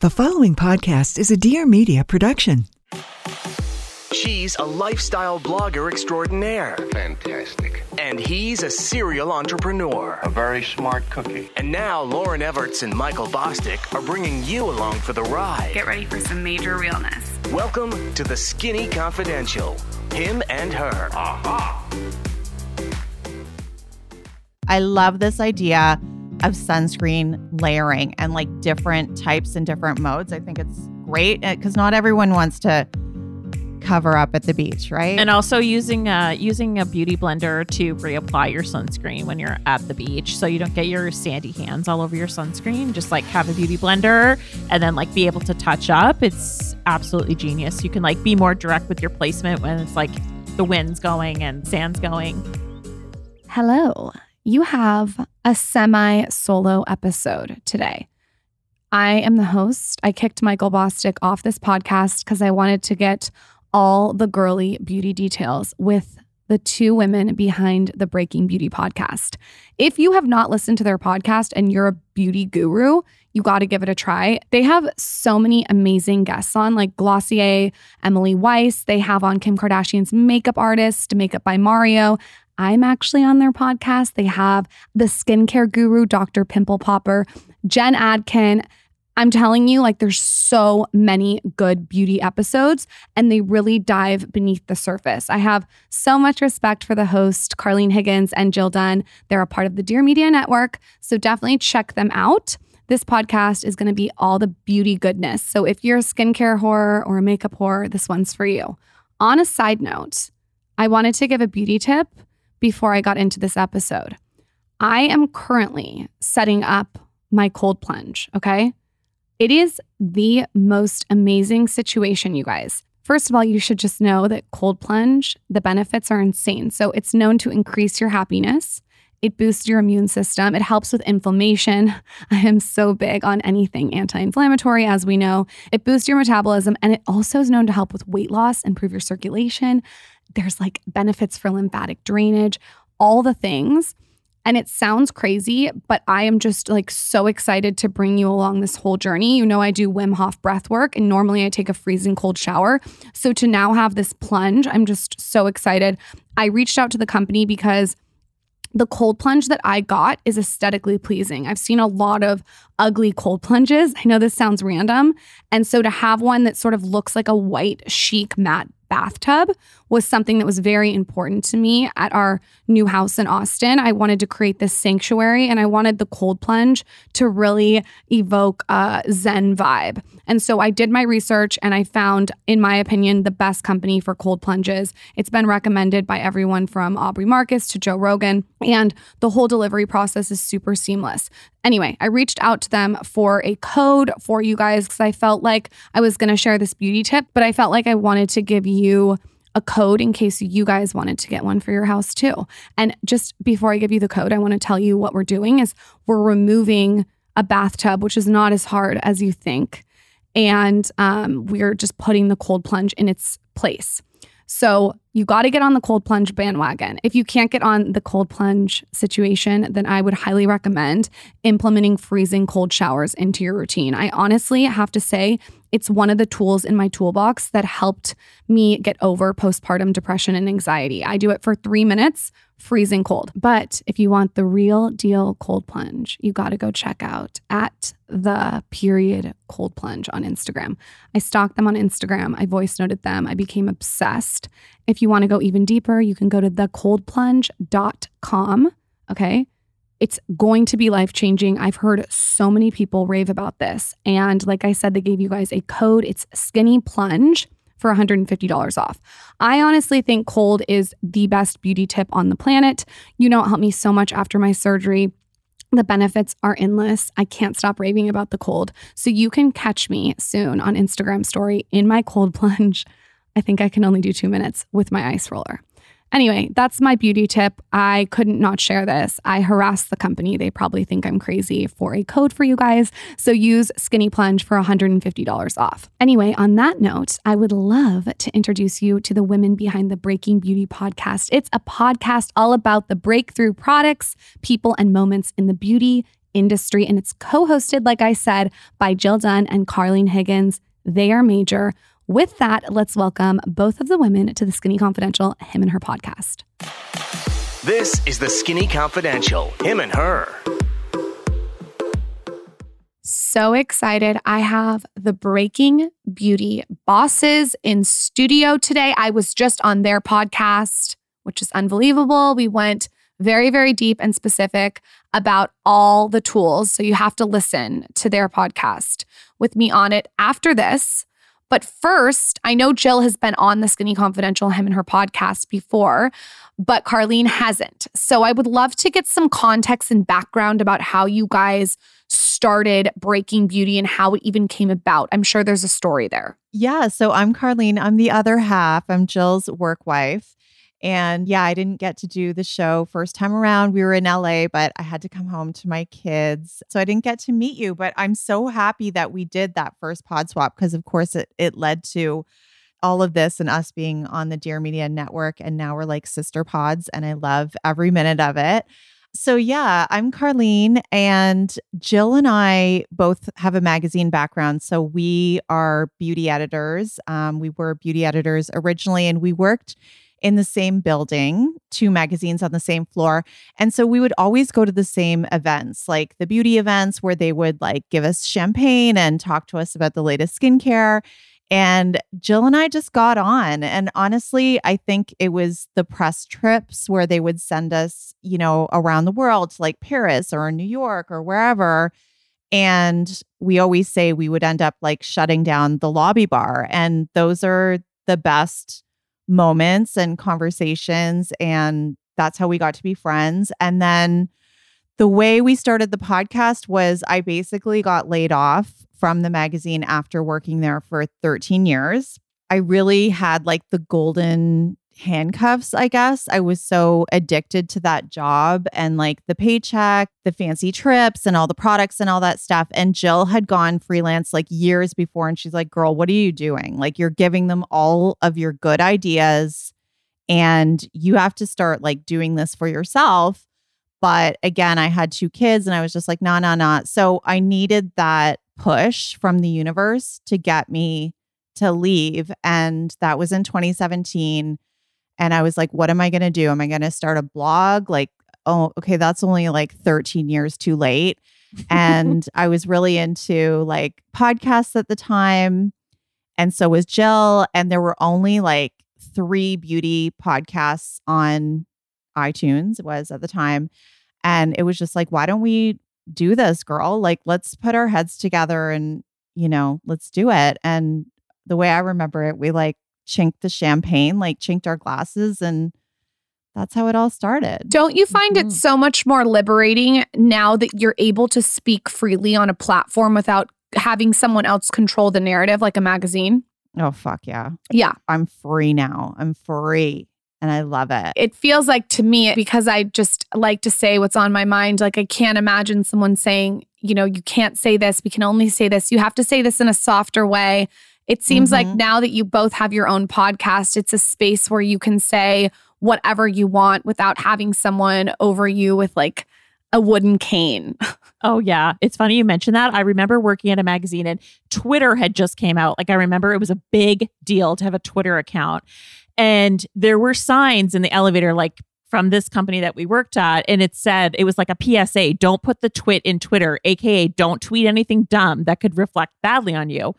The following podcast is a Dear Media production. She's a lifestyle blogger extraordinaire. Fantastic. And he's a serial entrepreneur. A very smart cookie. And now Lauryn Evarts and Michael Bosstick are bringing you along for the ride. Get ready for some major realness. Welcome to the Skinny Confidential. Him and her. Aha! I love this idea of sunscreen layering and like different types and different modes. I think it's great eh, because not everyone wants to cover up at the beach, right? And also using a using a beauty blender to reapply your sunscreen when you're at the beach, so you don't get your sandy hands all over your sunscreen. Just like have a beauty blender and then like be able to touch up. It's absolutely genius. You can like be more direct with your placement when it's like the wind's going and sand's going. Hello. You have a semi solo episode today. I am the host. I kicked Michael Bosstick off this podcast because I wanted to get all the girly beauty details with the two women behind the Breaking Beauty podcast. If you have not listened to their podcast and you're a beauty guru, you got to give it a try. They have so many amazing guests on, like Glossier, Emily Weiss. They have on Kim Kardashian's makeup artist, Makeup by Mario. I'm actually on their podcast. They have the skincare guru, Dr. Pimple Popper, Jen Atkin. I'm telling you, like, there's so many good beauty episodes, and they really dive beneath the surface. I have so much respect for the host, Carlene Higgins and Jill Dunn. They're a part of the Dear Media Network, so definitely check them out. This podcast is going to be all the beauty goodness. So if you're a skincare whore or a makeup whore, this one's for you. On a side note, I wanted to give a beauty tip before I got into this episode. I am currently setting up my cold plunge, okay? It is the most amazing situation, you guys. First of all, you should just know that cold plunge, the benefits are insane. So, it's known to increase your happiness. It boosts your immune system. It helps with inflammation. I am so big on anything anti inflammatory, as we know. It boosts your metabolism and it also is known to help with weight loss, improve your circulation. There's like benefits for lymphatic drainage, all the things. And it sounds crazy, but I am just like so excited to bring you along this whole journey. You know, I do Wim Hof breath work, and normally I take a freezing cold shower. So to now have this plunge, I'm just so excited. I reached out to the company because the cold plunge that I got is aesthetically pleasing. I've seen a lot of ugly cold plunges. I know this sounds random. And so to have one that sort of looks like a white, chic, matte bathtub was something that was very important to me at our new house in Austin. I wanted to create this sanctuary and I wanted the cold plunge to really evoke a Zen vibe. And so I did my research and I found, in my opinion, the best company for cold plunges. It's been recommended by everyone from Aubrey Marcus to Joe Rogan, and the whole delivery process is super seamless. Anyway, I reached out to them for a code for you guys because I felt like I was going to share this beauty tip, but I felt like I wanted to give you a code in case you guys wanted to get one for your house too. And just before I give you the code, I want to tell you what we're doing is we're removing a bathtub, which is not as hard as you think. And um, we're just putting the cold plunge in its place. So you got to get on the cold plunge bandwagon. If you can't get on the cold plunge situation, then I would highly recommend implementing freezing cold showers into your routine. I honestly have to say, it's one of the tools in my toolbox that helped me get over postpartum depression and anxiety. I do it for three minutes, freezing cold. But if you want the real deal cold plunge, you got to go check out at the period cold plunge on Instagram. I stalked them on Instagram. I voice noted them. I became obsessed. If you want to go even deeper, you can go to thecoldplunge.com. Okay. It's going to be life changing. I've heard so many people rave about this. And like I said, they gave you guys a code. It's skinny plunge for $150 off. I honestly think cold is the best beauty tip on the planet. You know, it helped me so much after my surgery. The benefits are endless. I can't stop raving about the cold. So you can catch me soon on Instagram story in my cold plunge. I think I can only do two minutes with my ice roller. Anyway, that's my beauty tip. I couldn't not share this. I harassed the company. They probably think I'm crazy for a code for you guys. So use Skinny Plunge for $150 off. Anyway, on that note, I would love to introduce you to the women behind the Breaking Beauty podcast. It's a podcast all about the breakthrough products, people, and moments in the beauty industry. And it's co hosted, like I said, by Jill Dunn and Carlene Higgins. They are major. With that, let's welcome both of the women to the Skinny Confidential, him and her podcast. This is the Skinny Confidential, him and her. So excited. I have the Breaking Beauty bosses in studio today. I was just on their podcast, which is unbelievable. We went very, very deep and specific about all the tools. So you have to listen to their podcast with me on it after this. But first, I know Jill has been on the Skinny Confidential, him and her podcast before, but Carlene hasn't. So I would love to get some context and background about how you guys started Breaking Beauty and how it even came about. I'm sure there's a story there. Yeah. So I'm Carlene. I'm the other half. I'm Jill's work wife. And yeah, I didn't get to do the show first time around. We were in LA, but I had to come home to my kids. So I didn't get to meet you, but I'm so happy that we did that first pod swap because of course it it led to all of this and us being on the Dear Media network and now we're like sister pods and I love every minute of it. So yeah, I'm Carlene and Jill and I both have a magazine background. So we are beauty editors. Um, we were beauty editors originally and we worked in the same building, two magazines on the same floor. And so we would always go to the same events, like the beauty events where they would like give us champagne and talk to us about the latest skincare. And Jill and I just got on. And honestly, I think it was the press trips where they would send us, you know, around the world to like Paris or New York or wherever. And we always say we would end up like shutting down the lobby bar. And those are the best moments and conversations. And that's how we got to be friends. And then the way we started the podcast was I basically got laid off from the magazine after working there for 13 years. I really had like the golden handcuffs, I guess. I was so addicted to that job and like the paycheck, the fancy trips, and all the products and all that stuff. And Jill had gone freelance like years before. And she's like, Girl, what are you doing? Like, you're giving them all of your good ideas and you have to start like doing this for yourself. But again, I had two kids and I was just like, nah, nah, nah. So I needed that push from the universe to get me to leave. And that was in 2017. And I was like, what am I going to do? Am I going to start a blog? Like, oh, okay, that's only like 13 years too late. and I was really into like podcasts at the time. And so was Jill. And there were only like three beauty podcasts on iTunes, it was at the time. And it was just like, why don't we do this, girl? Like, let's put our heads together and, you know, let's do it. And the way I remember it, we like chinked the champagne, like chinked our glasses and that's how it all started. Don't you find mm-hmm. it so much more liberating now that you're able to speak freely on a platform without having someone else control the narrative like a magazine? Oh, fuck yeah. Yeah. I'm free now. I'm free and I love it. It feels like to me, because I just like to say what's on my mind, like I can't imagine someone saying, you know, you can't say this, we can only say this. You have to say this in a softer way. It seems mm-hmm. like now that you both have your own podcast, it's a space where you can say whatever you want without having someone over you with like a wooden cane. Oh yeah, it's funny you mentioned that. I remember working at a magazine and Twitter had just came out. Like I remember it was a big deal to have a Twitter account. And there were signs in the elevator, like from this company that we worked at, and it said it was like a PSA don't put the twit in Twitter, AKA don't tweet anything dumb that could reflect badly on you.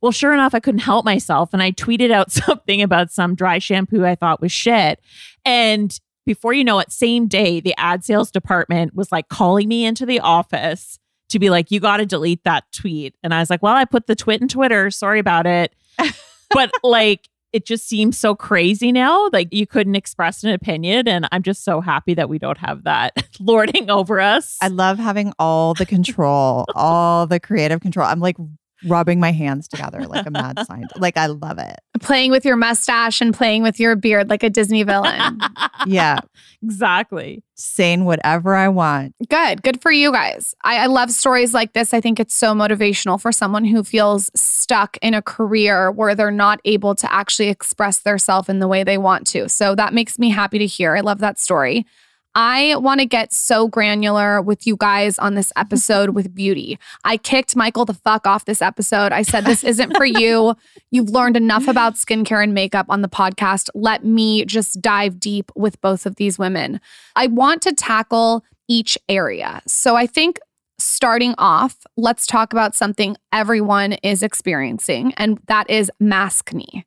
Well, sure enough, I couldn't help myself. And I tweeted out something about some dry shampoo I thought was shit. And before you know it, same day, the ad sales department was like calling me into the office to be like, you got to delete that tweet. And I was like, well, I put the twit in Twitter. Sorry about it. but like, it just seems so crazy now. Like you couldn't express an opinion. And I'm just so happy that we don't have that lording over us. I love having all the control, all the creative control. I'm like rubbing my hands together like a mad scientist. Like I love it. Playing with your mustache and playing with your beard like a Disney villain. yeah, exactly. Saying whatever I want. Good. Good for you guys. I, I love stories like this. I think it's so motivational for someone who feels stuck in a career where they're not able to actually express themselves in the way they want to. So that makes me happy to hear. I love that story. I want to get so granular with you guys on this episode with beauty. I kicked Michael the fuck off this episode. I said, This isn't for you. You've learned enough about skincare and makeup on the podcast. Let me just dive deep with both of these women. I want to tackle each area. So I think starting off, let's talk about something everyone is experiencing, and that is maskne.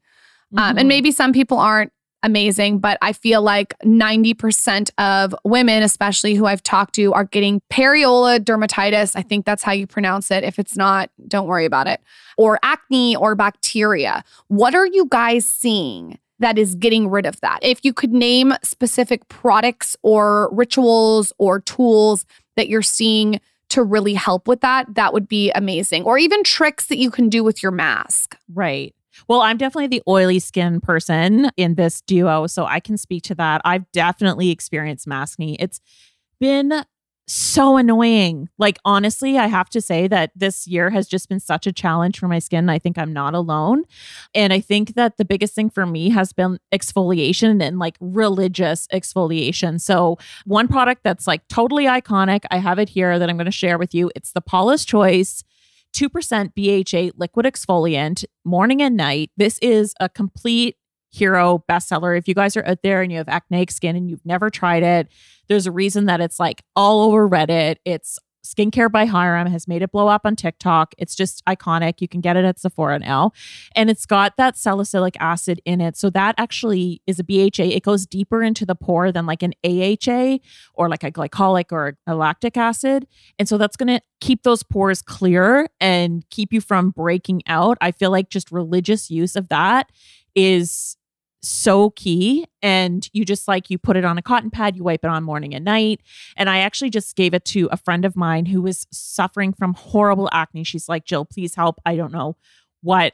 Um, and Mhm. maybe some people aren't amazing, but I feel like 90% of women, especially who I've talked to, are getting perioral dermatitis. I think that's how you pronounce it. If it's not, don't worry about it. Or acne or bacteria. What are you guys seeing? That is getting rid of that. If you could name specific products or rituals or tools that you're seeing to really help with that, that would be amazing. Or even tricks that you can do with your mask. Right. Well, I'm definitely the oily skin person in this duo, so I can speak to that. I've definitely experienced maskne. It's been so annoying. Like honestly, I have to say that this year has just been such a challenge for my skin. I think I'm not alone. And I think that the biggest thing for me has been exfoliation and like religious exfoliation. So, one product that's like totally iconic, I have it here that I'm going to share with you. It's the Paula's Choice 2% BHA liquid exfoliant morning and night. This is a complete hero bestseller. If you guys are out there and you have acneic skin and you've never tried it, there's a reason that it's like all over Reddit. It's Skincare by Hyram has made it blow up on TikTok. It's just iconic. You can get it at Sephora now. And it's got that salicylic acid in it. So that actually is a BHA. It goes deeper into the pore than like an AHA or like a glycolic or a lactic acid. And so that's going to keep those pores clear and keep you from breaking out. I feel like just religious use of that is so key. And you just like you put it on a cotton pad you wipe it on morning and night. And i actually just gave it to a friend of mine who was suffering from horrible acne. She's like jill please help. I don't know what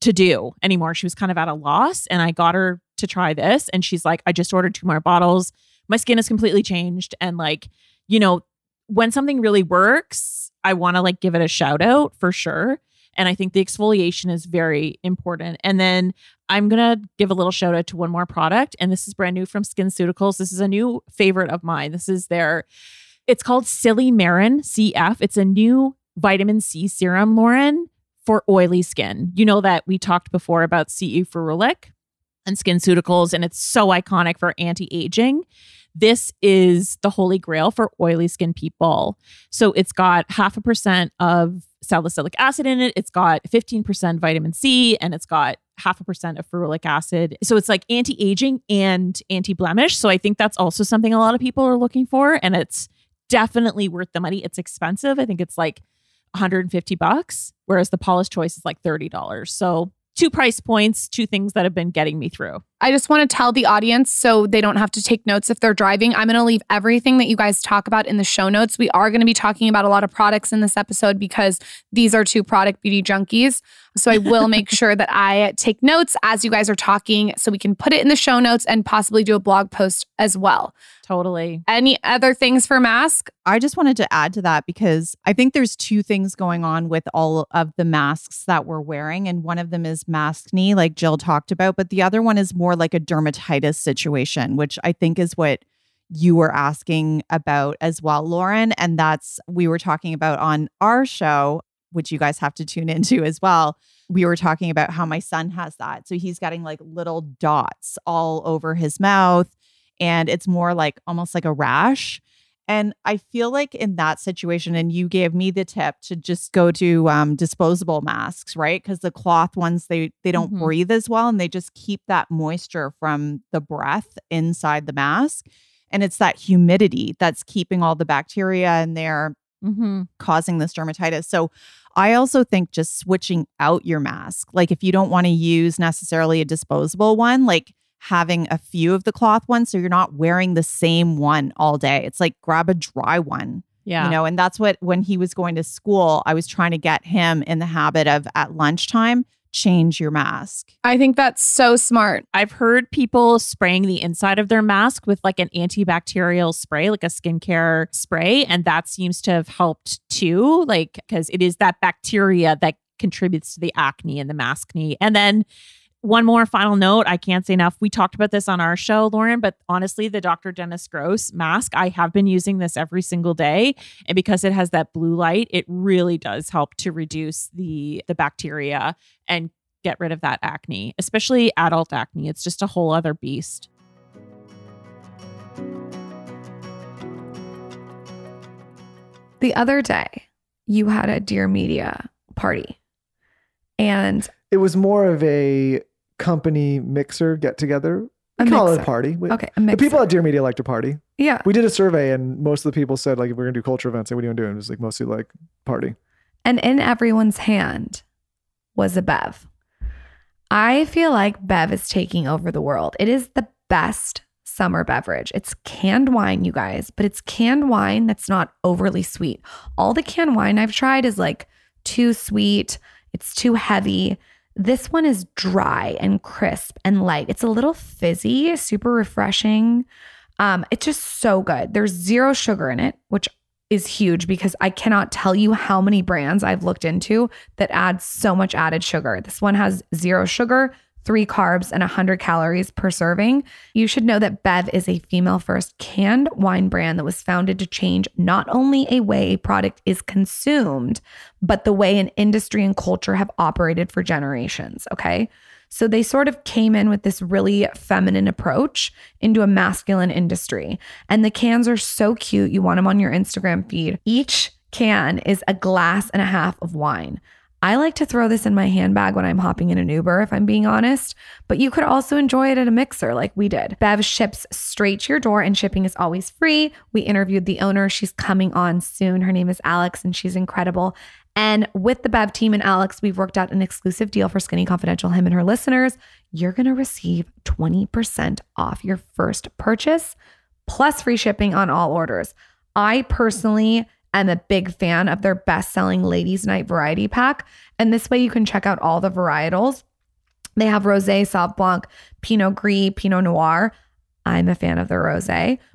to do anymore. She was kind of at a loss and i got her to try this. And she's like i just ordered two more bottles. My skin has completely changed. And like you know when something really works i want to like give it a shout out for sure. And I think the exfoliation is very important. And then I'm going to give a little shout out to one more product. And this is brand new from SkinCeuticals. This is a new favorite of mine. This is their, it's called Silymarin CF. It's a new vitamin C serum, Lauryn, for oily skin. You know that we talked before about CE Ferulic and SkinCeuticals, and it's so iconic for anti aging. This is the holy grail for oily skin people. So it's got half a percent of salicylic acid in it. It's got 15% vitamin C and it's got half a percent of ferulic acid. So it's like anti aging and anti blemish. So I think that's also something a lot of people are looking for. And it's definitely worth the money. It's expensive. I think it's like 150 bucks, whereas the Paula's Choice is like $30. So two price points, two things that have been getting me through. I just want to tell the audience so they don't have to take notes if they're driving. I'm going to leave everything that you guys talk about in the show notes. We are going to be talking about a lot of products in this episode because these are two product beauty junkies. So I will make sure that I take notes as you guys are talking so we can put it in the show notes and possibly do a blog post as well. Totally. Any other things for mask? I just wanted to add to that because I think there's two things going on with all of the masks that we're wearing. And one of them is maskne, like Jill talked about, but the other one is more like a dermatitis situation, which I think is what you were asking about as well, Lauryn. And that's we were talking about on our show, which you guys have to tune into as well. We were talking about how my son has that. So he's getting like little dots all over his mouth. And it's more like almost like a rash. And I feel like in that situation, and you gave me the tip to just go to um, disposable masks, right? Because the cloth ones they they don't Mhm. breathe as well, and they just keep that moisture from the breath inside the mask, and it's that humidity that's keeping all the bacteria in there, Mm-hmm. causing this dermatitis. So I also think just switching out your mask, like if you don't want to use necessarily a disposable one, like having a few of the cloth ones so you're not wearing the same one all day. It's like grab a dry one. Yeah. You know, and that's what when he was going to school, I was trying to get him in the habit of at lunchtime, change your mask. I think that's so smart. I've heard people spraying the inside of their mask with like an antibacterial spray, like a skincare spray. And that seems to have helped too, like, because it is that bacteria that contributes to the acne and the maskne. And then one more final note. I can't say enough. We talked about this on our show, Lauryn, but honestly, the Dr. Dennis Gross mask, I have been using this every single day. And because it has that blue light, it really does help to reduce the the bacteria and get rid of that acne, especially adult acne. It's just a whole other beast. The other day, you had a Dear Media party. And It was more of a company mixer get together. We A call it a party. We- okay, a The people at Dear Media like to party. yeah. We did a survey and most of the people said like if we're gonna do culture events, like what are you gonna do? And it was like mostly like party. And in everyone's hand was a Bev. I feel like Bev is taking over the world. It is the best summer beverage. It's canned wine, you guys, but it's canned wine that's not overly sweet. All the canned wine I've tried is like too sweet, it's too heavy. This one is dry and crisp and light. It's a little fizzy, super refreshing. Um, it's just so good. There's zero sugar in it, which is huge because I cannot tell you how many brands I've looked into that add so much added sugar. This one has zero sugar, three carbs, and 100 calories per serving. You should know that Bev is a female first canned wine brand that was founded to change not only a way a product is consumed, but the way an industry and culture have operated for generations. Okay. So they sort of came in with this really feminine approach into a masculine industry. And the cans are so cute. You want them on your Instagram feed. Each can is a glass and a half of wine. I like to throw this in my handbag when I'm hopping in an Uber, if I'm being honest, but you could also enjoy it at a mixer like we did. Bev ships straight to your door and shipping is always free. We interviewed the owner. She's coming on soon. Her name is Alex and she's incredible. And with the Bev team and Alex, we've worked out an exclusive deal for Skinny Confidential, him and her listeners. You're going to receive 20% off your first purchase plus free shipping on all orders. I personally am a big fan of their best selling Ladies Night Variety Pack. And this way you can check out all the varietals. They have Rose, Sauv Blanc, Pinot Gris, Pinot Noir. I'm a fan of the Rose,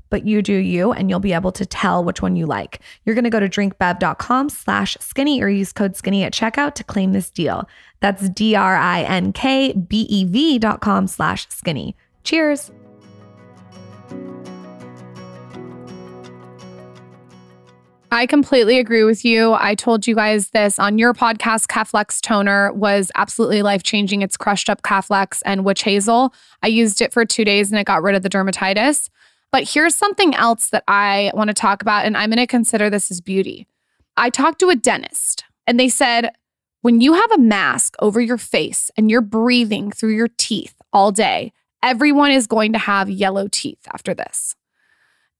but you do you, and you'll be able to tell which one you like. You're going to go to drinkbev.com slash skinny or use code skinny at checkout to claim this deal. That's D-R-I-N-K-B-E-V dot com slash skinny. Cheers. I completely agree with you. I told you guys this on your podcast. Caflex toner was absolutely life changing. It's crushed up Caflex and witch hazel. I used it for two days and it got rid of the dermatitis. But here's something else that I want to talk about, and I'm going to consider this as beauty. I talked to a dentist and they said, when you have a mask over your face and you're breathing through your teeth all day, everyone is going to have yellow teeth after this.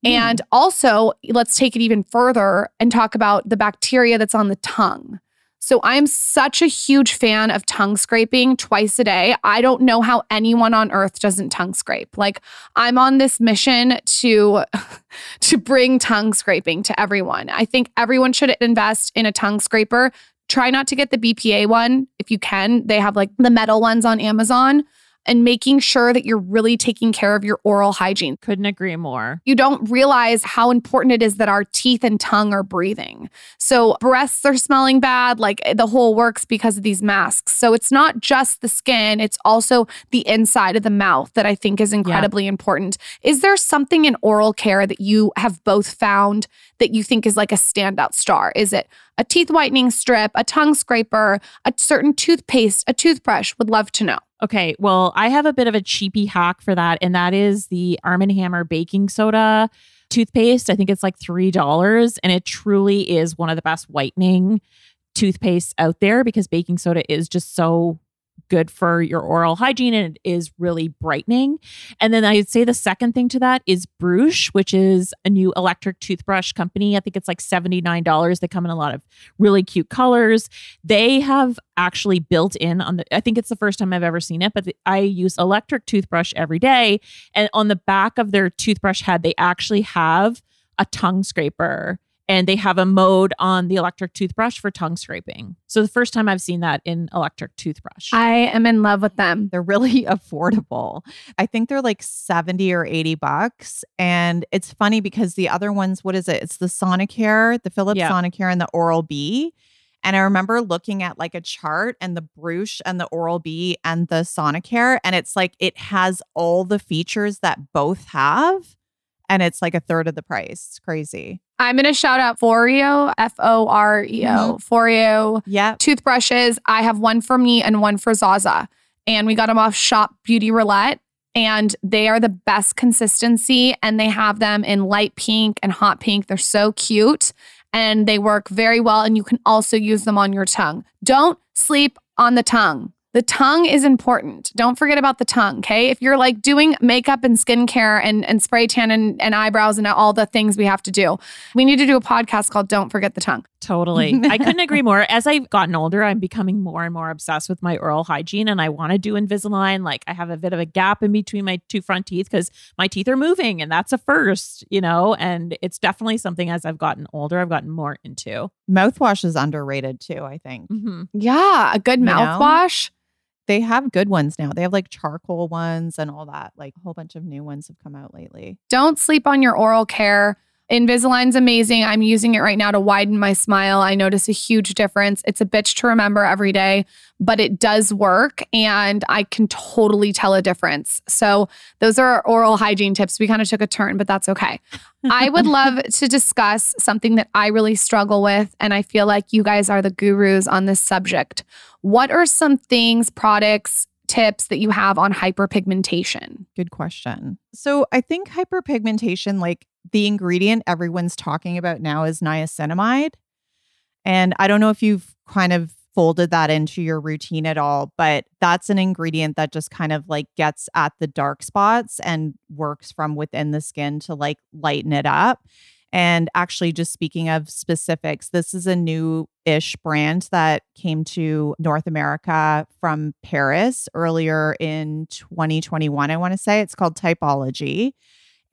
Mm. And also, let's take it even further and talk about the bacteria that's on the tongue. So, I'm such a huge fan of tongue scraping twice a day. I don't know how anyone on earth doesn't tongue scrape. Like, I'm on this mission to to bring tongue scraping to everyone. I think everyone should invest in a tongue scraper. Try not to get the BPA one if you can. They have like the metal ones on Amazon and making sure that you're really taking care of your oral hygiene. Couldn't agree more. You don't realize how important it is that our teeth and tongue are breathing. So, breasts are smelling bad, like eh, the whole works because of these masks. So, it's not just the skin, it's also the inside of the mouth that I think is incredibly important. Is there something in oral care that you have both found that you think is like a standout star? Is it a teeth whitening strip, a tongue scraper, a certain toothpaste, a toothbrush? Would love to know. Okay, well, I have a bit of a cheapy hack for that, and that is the Arm & Hammer baking soda toothpaste. I think it's like $3, and it truly is one of the best whitening toothpastes out there because baking soda is just so good for your oral hygiene and it is really brightening. And then I'd say the second thing to that is Bruush, which is a new electric toothbrush company. I think it's like $79. They come in a lot of really cute colors. They have actually built in on the I think it's the first time I've ever seen it, but the, I use electric toothbrush every day and on the back of their toothbrush head they actually have a tongue scraper and they have a mode on the electric toothbrush for tongue scraping. So the first time I've seen that in electric toothbrush. I am in love with them. They're really affordable. I think they're like 70 or 80 bucks. And it's funny because the other ones, what is it? It's the Sonicare, the Philips Yeah. Sonicare and the Oral B. And I remember looking at like a chart and the Bruush and the Oral B and the Sonicare, and it's like it has all the features that both have, and it's like a third of the price. It's crazy. I'm going to shout out Foreo, F O R E O, mm-hmm. Foreo Yeah. toothbrushes. I have one for me and one for Zaza. And we got them off Shop Beauty Roulette. And they are the best consistency. And they have them in light pink and hot pink. They're so cute and they work very well. And you can also use them on your tongue. Don't sleep on the tongue. The tongue is important. Don't forget about the tongue, okay? If you're like doing makeup and skincare and, and spray tan and, and eyebrows and all the things we have to do, we need to do a podcast called Don't Forget the Tongue. Totally. I couldn't agree more. As I've gotten older, I'm becoming more and more obsessed with my oral hygiene and I want to do Invisalign. Like I have a bit of a gap in between my two front teeth because my teeth are moving and that's a first, you know, and it's definitely something as I've gotten older, I've gotten more into. Mouthwash is underrated too, I think. Mm-hmm. Yeah, a good You know? They have good ones now. They have like charcoal ones and all that. Like a whole bunch of new ones have come out lately. Don't sleep on your oral care. Invisalign's amazing. I'm using it right now to widen my smile. I notice a huge difference. It's a bitch to remember every day, but it does work and I can totally tell a difference. So, those are our oral hygiene tips. We kind of took a turn, but that's okay. I would love to discuss something that I really struggle with, and I feel like you guys are the gurus on this subject. What are some things, products, tips that you have on hyperpigmentation? Good question. So I think hyperpigmentation, like the ingredient everyone's talking about now is niacinamide. And I don't know if you've kind of folded that into your routine at all, but that's an ingredient that just kind of like gets at the dark spots and works from within the skin to like lighten it up. And actually, just speaking of specifics, this is a new ish brand that came to North America from Paris earlier in 2021. I want to say it's called Typology.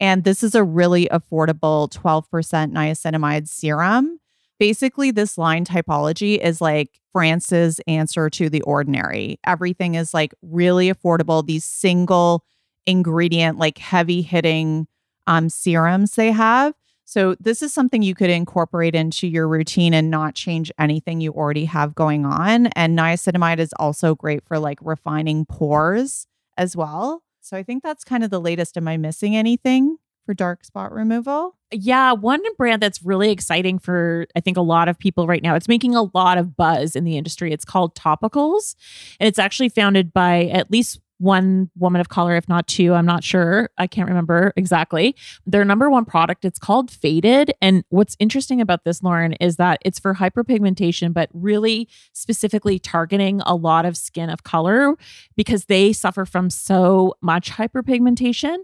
And this is a really affordable 12% niacinamide serum. Basically, this line typology is like France's answer to the ordinary. Everything is like really affordable. These single ingredient, like heavy hitting um, serums they have. So, this is something you could incorporate into your routine and not change anything you already have going on. And niacinamide is also great for like refining pores as well. So, I think that's kind of the latest. Am I missing anything for dark spot removal? Yeah, one brand that's really exciting for I think a lot of people right now. It's making a lot of buzz in the industry. It's called Topicals, and it's actually founded by at least one woman of color, if not two. I'm not sure. I can't remember exactly. Their number one product, it's called Faded. And what's interesting about this, Lauryn, is that it's for hyperpigmentation, but really specifically targeting a lot of skin of color because they suffer from so much hyperpigmentation.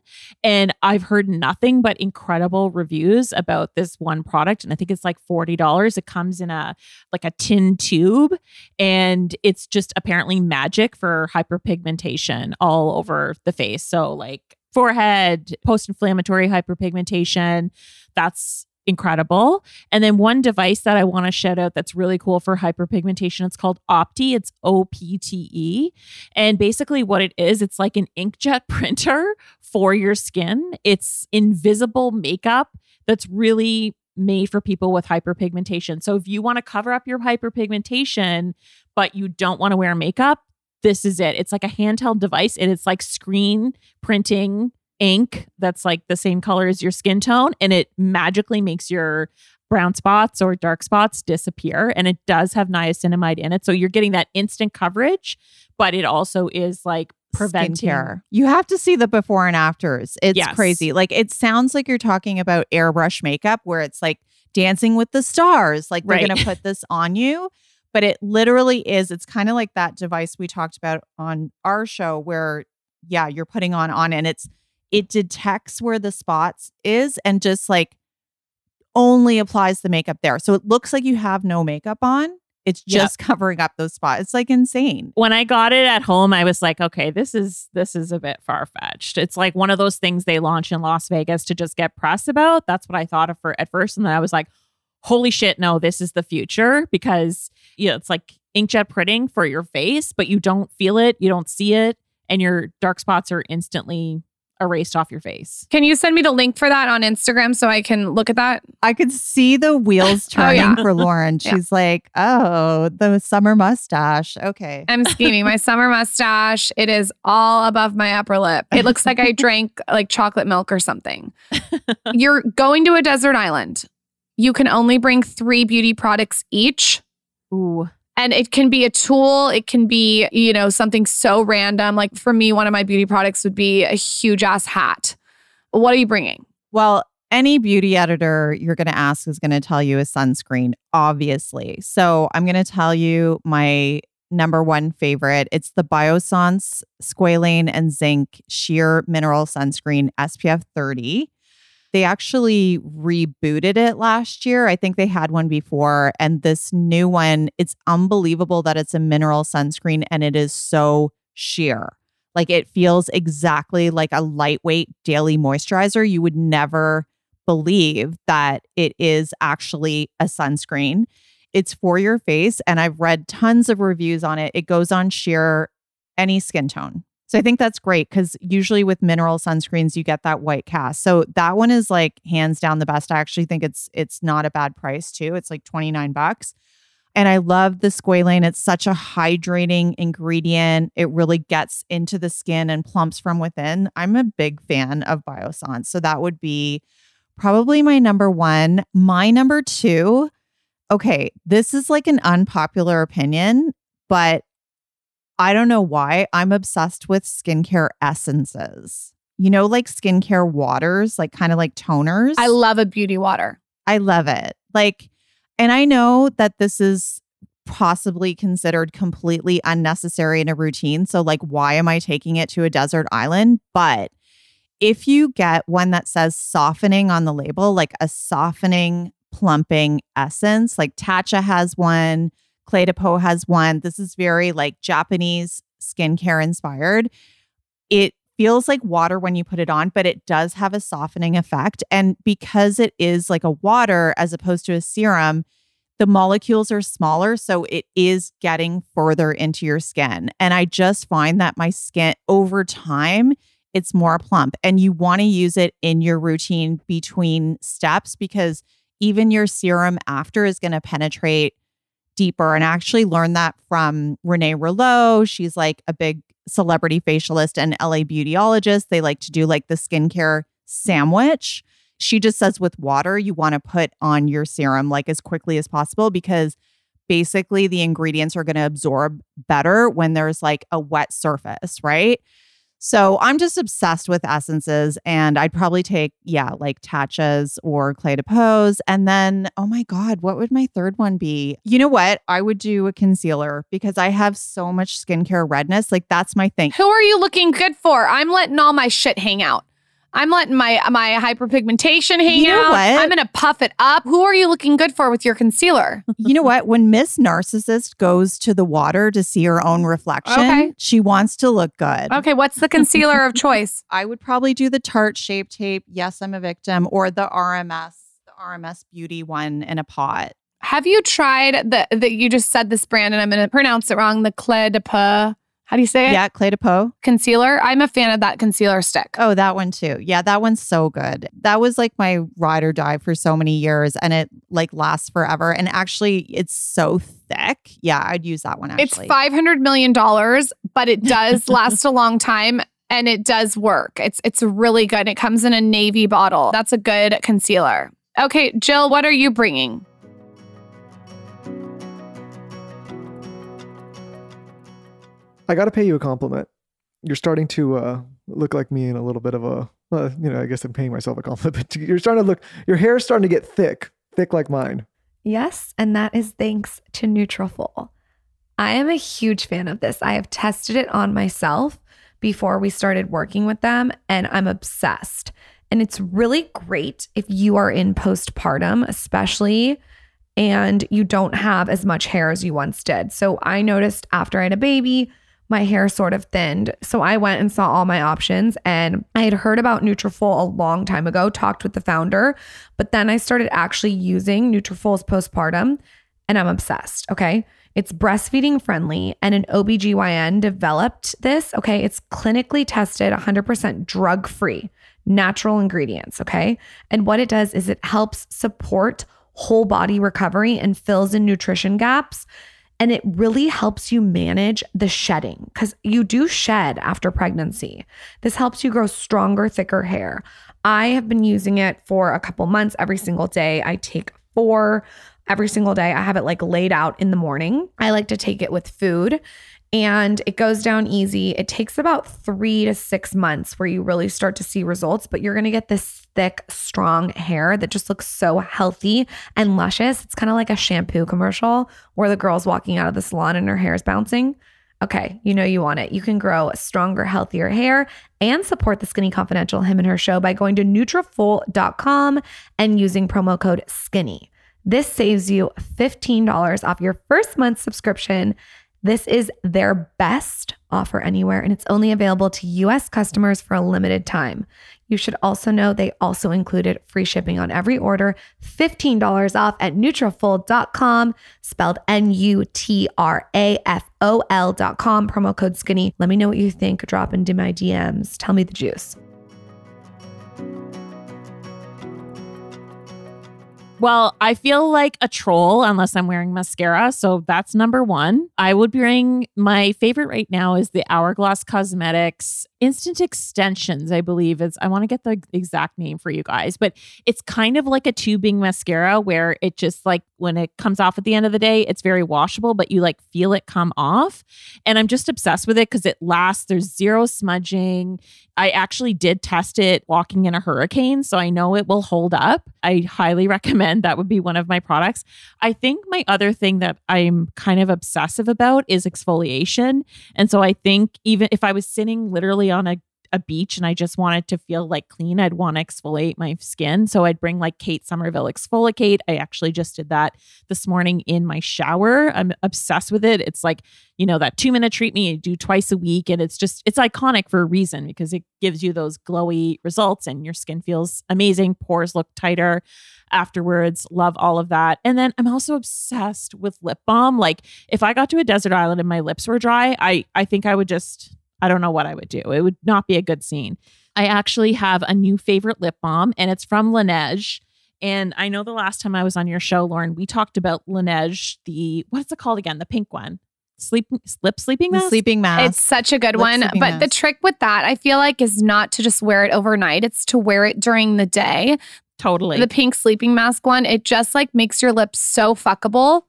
And I've heard nothing but incredible reviews about this one product. And I think it's like $40. It comes in a like a tin tube and it's just apparently magic for hyperpigmentation all over the face. So like forehead, post-inflammatory hyperpigmentation, that's incredible. And then one device that I want to shout out that's really cool for hyperpigmentation, it's called Opte. It's O P T E. And basically what it is, it's like an inkjet printer for your skin. It's invisible makeup that's really made for people with hyperpigmentation. So if you want to cover up your hyperpigmentation but you don't want to wear makeup, this is it. It's like a handheld device and it's like screen printing ink that's like the same color as your skin tone and it magically makes your brown spots or dark spots disappear and it does have niacinamide in it so you're getting that instant coverage but it also is like preventing Skincare. You have to see the before and afters. It's Yes. crazy. Like it sounds like you're talking about airbrush makeup where it's like dancing with the stars. Like they're Right. going to put this on you. But it literally is. It's kind of like that device we talked about on our show where, yeah, you're putting on on and it's, it detects where the spots is and just like only applies the makeup there. So it looks like you have no makeup on. It's Yep. just covering up those spots. It's like insane. when I got it at home, I was like, okay, this is this is a bit far fetched. It's like one of those things they launch in Las Vegas to just get press about. That's what I thought of for at first, and then I was like, holy shit, no, this is the future because you know it's like inkjet printing for your face, but you don't feel it, you don't see it, and your dark spots are instantly erased off your face. Can you send me the link for that on Instagram so I can look at that? I could see the wheels Oh, turning yeah. for Lauryn. Yeah. She's like, oh, the summer mustache. Okay. I'm scheming. My summer mustache, it is all above my upper lip. It looks like I drank like chocolate milk or something. You're going to a desert island. You can only bring three beauty products each. Ooh. And it can be a tool, it can be, you know, something so random. Like for me, one of my beauty products would be a huge ass hat. What are you bringing? Well, any beauty editor you're going to ask is going to tell you a sunscreen, obviously. So I'm going to tell you my number one favorite. It's the Biossance Squalane and Zinc Sheer Mineral Sunscreen SPF 30. They actually rebooted it last year. I think they had one before. And this new one, it's unbelievable that it's a mineral sunscreen and it is so sheer. Like it feels exactly like a lightweight daily moisturizer. You would never believe that it is actually a sunscreen. It's for your face. And I've read tons of reviews on it. It goes on sheer any skin tone. I think that's great because usually with mineral sunscreens, you get that white cast. So that one is like hands down the best. I actually think it's it's not a bad price too. It's like 29 bucks. And I love the squalane. It's such a hydrating ingredient. It really gets into the skin and plumps from within. I'm a big fan of Biossance. So that would be probably my number one. My number two, okay, this is like an unpopular opinion, but I don't know why. I'm obsessed with skincare essences. You know, like skincare waters, like kind of like toners. I love a beauty water. I love it. Like, and I know that this is possibly considered completely unnecessary in a routine. So, like, why am I taking it to a desert island? But if you get one that says softening on the label, like a softening, plumping essence, like Tatcha has one, Clé de Peau has one. This is very like Japanese skincare inspired. It feels like water when you put it on, but it does have a softening effect. And because it is like a water as opposed to a serum, the molecules are smaller. So it is getting further into your skin. And I just find that my skin over time, it's more plump. And you want to use it in your routine between steps because even your serum after is going to penetrate deeper. And I actually learned that from Renee Rouleau. She's like a big celebrity facialist and LA beautyologist. They like to do like the skincare sandwich. She just says with water, you want to put on your serum like as quickly as possible because basically the ingredients are going to absorb better when there's like a wet surface, right? So I'm just obsessed with essences, and I'd probably take yeah, like Tatchas or Clé de Peaus. and then oh my god, what would my third one be? You know what? I would do a concealer because I have so much skincare redness. Like that's my thing. Who are you looking good for? I'm letting all my shit hang out. I'm letting my my hyperpigmentation hang You know out. what? I'm gonna puff it up. Who are you looking good for with your concealer? you know what? When Miss Narcissist goes to the water to see her own reflection, Okay. she wants to look good. Okay, what's the concealer of choice? I would probably do the Tarte Shape Tape. Yes, I'm a victim, or the RMS, the RMS Beauty one in a pot. Have you tried the that you just said this brand and I'm gonna pronounce it wrong? The Clé de Peau. How do you say it? Yeah, Clé de Peau. Concealer. I'm a fan of that concealer stick. Oh, that one too. Yeah, that one's so good. That was like my ride or die for so many years and it like lasts forever. And actually, it's so thick. Yeah, I'd use that one actually. It's actually. five hundred million dollars, but it does last a long time and it does work. It's it's really good. It comes in a navy bottle. That's a good concealer. Okay, Jill, what are you bringing? I got to pay you a compliment. You're starting to uh, look like me in a little bit of a, uh, you know, I guess I'm paying myself a compliment, but you're starting to look, your hair's starting to get thick, thick like mine. Yes, and that is thanks to Nutrafol. I am a huge fan of this. I have tested it on myself before we started working with them, and I'm obsessed. And it's really great if you are in postpartum, especially, and you don't have as much hair as you once did. So I noticed after I had a baby, my hair sort of thinned. So I went and saw all my options and I had heard about Nutrafol a long time ago, talked with the founder, but then I started actually using Nutrafol's postpartum and I'm obsessed, okay? It's breastfeeding friendly and an OBGYN developed this. Okay. It's clinically tested, 100% drug free, natural ingredients. Okay. And what it does is it helps support whole body recovery and fills in nutrition gaps. And it really helps you manage the shedding because you do shed after pregnancy. This helps you grow stronger, thicker hair. I have been using it for a couple months every single day. I take four every single day. I have it like laid out in the morning. I like to take it with food and it goes down easy. It takes about three to six months where you really start to see results, but you're to get this thick, strong hair that just looks so healthy and luscious. It's kind of like a shampoo commercial where the girl's walking out of the salon and her hair is bouncing. Okay, you know you want it. You can grow stronger, healthier hair and support the Skinny Confidential Him and Her show by going to Nutrafol.com and using promo code SKINNY. This saves you $15 off your first month subscription. This is their best offer anywhere, and it's only available to US customers for a limited time. You should also know they also included free shipping on every order, $15 off at Nutrafol.com, spelled N-U-T-R-A-F-O-L.com, promo code skinny. Let me know what you think. Drop into my DMs. Tell me the juice. Well, I feel like a troll unless I'm wearing mascara. So that's number one. I would bring my favorite right now is the Hourglass Cosmetics Instant Extensions, I believe is I want to get the exact name for you guys, but it's kind of like a tubing mascara where it just like when it comes off at the end of the day, it's very washable, but you like feel it come off. And I'm just obsessed with it because it lasts, there's zero smudging. I actually did test it walking in a hurricane, so I know it will hold up. I highly recommend that would be one of my products. I think my other thing that I'm kind of obsessive about is exfoliation. And so I think even if I was sitting literally on a a beach and I just wanted to feel like clean, I'd want to exfoliate my skin. So I'd bring like Kate Somerville ExfoliKate. I actually just did that this morning in my shower. I'm obsessed with it. It's like, you know, that two minute treatment you do twice a week. And it's just, it's iconic for a reason because it gives you those glowy results and your skin feels amazing. Pores look tighter afterwards. Love all of that. And then I'm also obsessed with lip balm. Like if I got to a desert island and my lips were dry, I I think I would just I don't know what I would do. It would not be a good scene. I actually have a new favorite lip balm, and it's from Laneige. And I know the last time I was on your show, Lauryn, we talked about Laneige, the what's it called again? The pink one. Sleep lip sleeping The mask. sleeping mask. It's such a good Lip one. sleeping But the trick with that, I feel like, is not to just wear it overnight. It's to wear it during the day. totally. The pink sleeping mask one, it just like makes your lips so fuckable.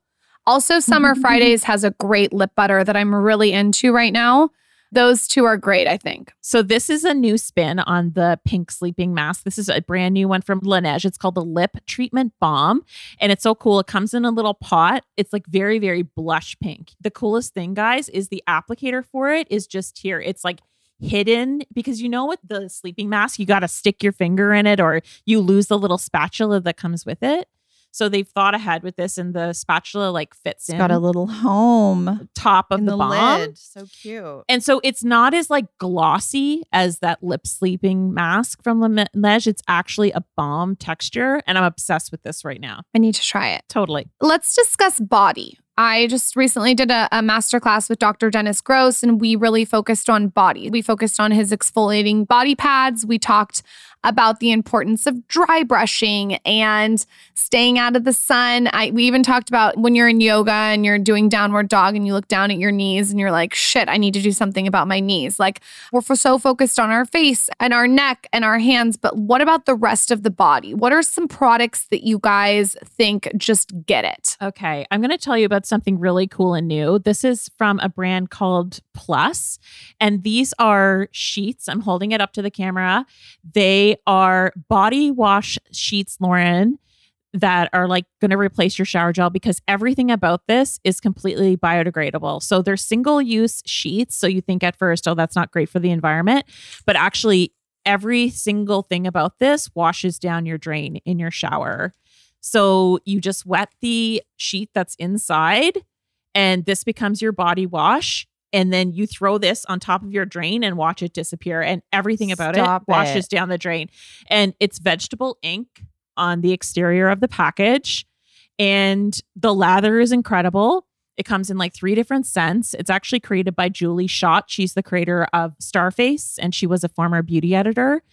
Also, Summer Fridays has a great lip butter that I'm really into right now. Those two are great, I think. So this is a new spin on the pink sleeping mask. This is a brand new one from Laneige. It's called the Lip Treatment Balm, and it's so cool. It comes in a little pot. It's like very, very blush pink. The coolest thing, guys, is the applicator for it is just here. It's like hidden because you know with the sleeping mask, you got to stick your finger in it or you lose the little spatula that comes with it. So they've thought ahead with this, and the spatula like fits It's in got a little home top of in the, the, balm. lid. So cute. And so it's not as like glossy as that lip sleeping mask from Laneige. It's actually a balm texture. And I'm obsessed with this right now. I need to try it. Totally. Let's discuss body. I just recently did a, a masterclass with Dr. Dennis Gross, and we really focused on body. We focused on his exfoliating body pads. We talked about the importance of dry brushing and staying out of the sun. I, we even talked about when you're in yoga and you're doing downward dog and you look down at your knees and you're like, shit, I need to do something about my knees. Like, we're so focused on our face and our neck and our hands, but what about the rest of the body? What are some products that you guys think just get it? Okay. I'm going to tell you about something really cool and new. This is from a brand called Plus, and these are sheets. I'm holding it up to the camera. They are body wash sheets, Lauryn. That are like going to replace your shower gel because everything about this is completely biodegradable. So they're single use sheets. So you think at first, oh, that's not great for the environment. But actually, every single thing about this washes down your drain in your shower. So you just wet the sheet that's inside, and this becomes your body wash. And then you throw this on top of your drain and watch it disappear. And everything about Stop it washes it. down the drain. And it's vegetable ink on the exterior of the package. And the lather is incredible. It comes in like three different scents. It's actually created by Julie Schott. She's the creator of Starface and she was a former beauty editor.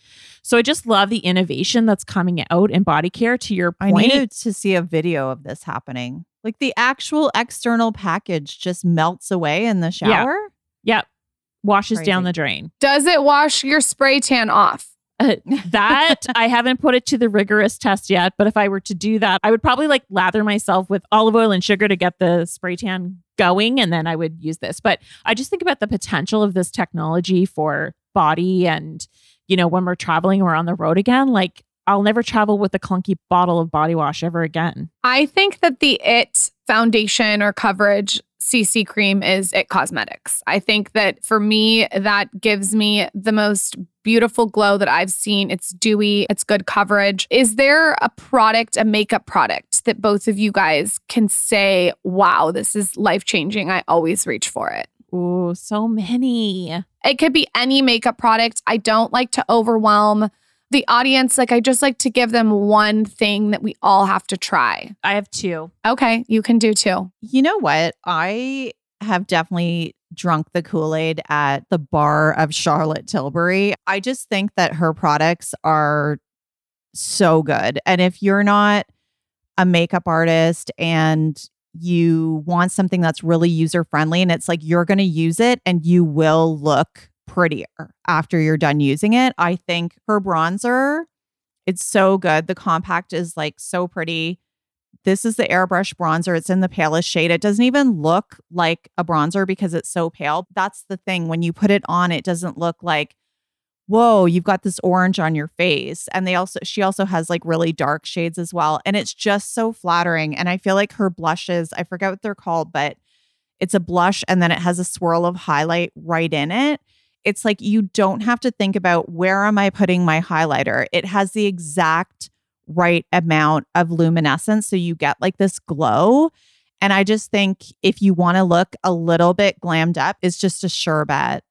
So I just love the innovation that's coming out in body care to your point. I point. needed to see a video of this happening. Like the actual external package just melts away in the shower. Yep. Washes Crazy. down the drain. Does it wash your spray tan off? Uh, that I haven't put it to the rigorous test yet, but if I were to do that, I would probably like lather myself with olive oil and sugar to get the spray tan going and then I would use this. But I just think about the potential of this technology for body and you know when we're traveling we're on the road again, like I'll never travel with a clunky bottle of body wash ever again. I think that the IT foundation or coverage CC cream is IT Cosmetics. I think that for me, that gives me the most beautiful glow that I've seen. It's dewy, it's good coverage. Is there a product, a makeup product that both of you guys can say, wow, this is life changing? I always reach for it. Ooh, so many. It could be any makeup product. I don't like to overwhelm the audience. Like, I just like to give them one thing that we all have to try. I have two. Okay, you can do two. You know what? I have definitely drunk the Kool Aid at the bar of Charlotte Tilbury. I just think that her products are so good. And if you're not a makeup artist and you want something that's really user friendly and it's like you're going to use it and you will look prettier after you're done using it, I think her bronzer it's so good. The compact is like so pretty. This is the airbrush bronzer. It's in the palest shade. It doesn't even look like a bronzer because it's so pale. That's the thing. When you put it on, it doesn't look like, whoa, you've got this orange on your face. And they also, she also has like really dark shades as well. And it's just so flattering. And I feel like her blushes, I forget what they're called, but it's a blush and then it has a swirl of highlight right in it. It's like you don't have to think about where am I putting my highlighter. It has the exact right amount of luminescence so you get like this glow. And I just think if you want to look a little bit glammed up, it's just a sure bet.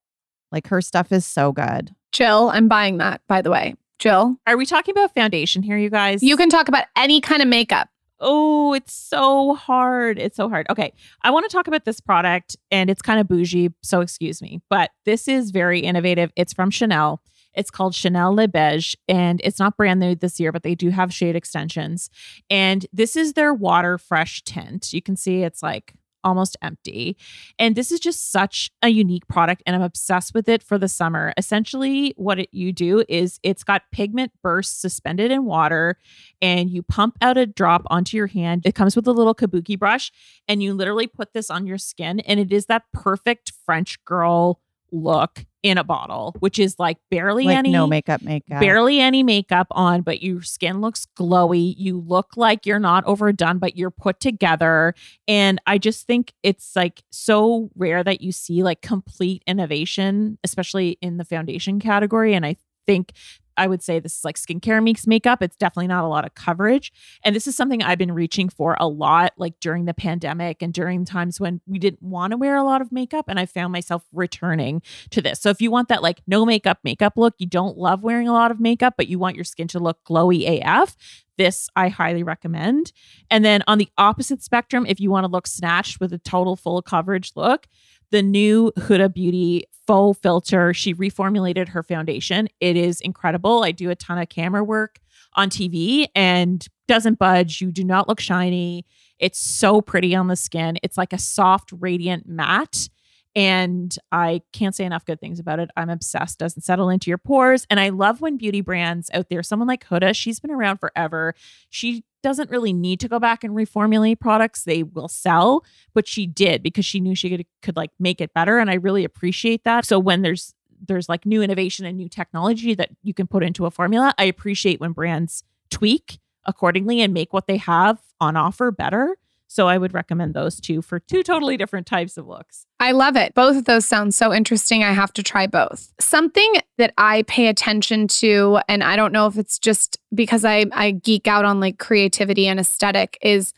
Like her stuff is so good. Jill, I'm buying that, by the way. Jill, Are we talking about foundation here, you guys? you can talk about any kind of makeup. Oh, it's so hard. It's so hard. Okay. I want to talk about this product and it's kind of bougie, so excuse me, but this is very innovative. It's from Chanel. It's called Chanel Le Beige and it's not brand new this year, but they do have shade extensions. And this is their water fresh tint. You can see it's like almost empty. And this is just such a unique product and I'm obsessed with it for the summer. Essentially, what it, you do is it's got pigment bursts suspended in water and you pump out a drop onto your hand. It comes with a little kabuki brush and you literally put this on your skin and it is that perfect French girl look in a bottle, which is like barely Like any no makeup, makeup. barely any makeup on, but your skin looks glowy. You look like you're not overdone, but you're put together. And I just think it's like so rare that you see like complete innovation, especially in the foundation category. And I think I would say this is like skincare meets makeup. It's definitely not a lot of coverage. And this is something I've been reaching for a lot, like during the pandemic and during times when we didn't want to wear a lot of makeup. And I found myself returning to this. So if you want that like no makeup makeup look, you don't love wearing a lot of makeup, but you want your skin to look glowy AF, this I highly recommend. And then on the opposite spectrum, if you want to look snatched with a total full coverage look, the new Huda Beauty faux filter, she reformulated her foundation. It is incredible. I do a ton of camera work on TV and doesn't budge. You do not look shiny. It's so pretty on the skin. It's like a soft, radiant matte. And I can't say enough good things about it. I'm obsessed. Doesn't settle into your pores. And I love when beauty brands out there, someone like Huda, she's been around forever. She doesn't really need to go back and reformulate products. They will sell, but she did because she knew she could, could like make it better. And I really appreciate that. So when there's there's like new innovation and new technology that you can put into a formula, I appreciate when brands tweak accordingly and make what they have on offer better. So I would recommend those two for two totally different types of looks. I love it. Both of those sound so interesting. I have to try both. Something that I pay attention to, and I don't know if it's just because I, I geek out on like creativity and aesthetic, is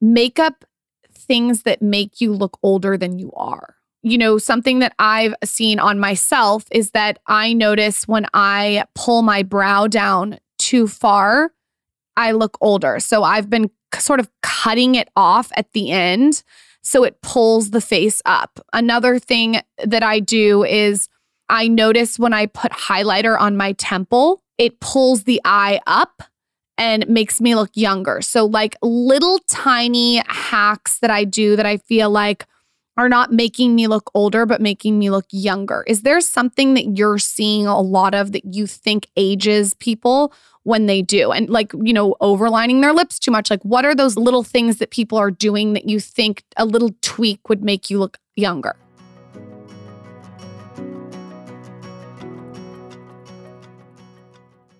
makeup things that make you look older than you are. You know, something that I've seen on myself is that I notice when I pull my brow down too far, I look older. So I've been sort of cutting it off at the end So it pulls the face up. Another thing that I do is I notice when I put highlighter on my temple, it pulls the eye up and makes me look younger. So, like little tiny hacks that I do that I feel like are not making me look older, but making me look younger. Is there something that you're seeing a lot of that you think ages people when they do? And like, you know, overlining their lips too much. Like, what are those little things that people are doing that you think a little tweak would make you look younger?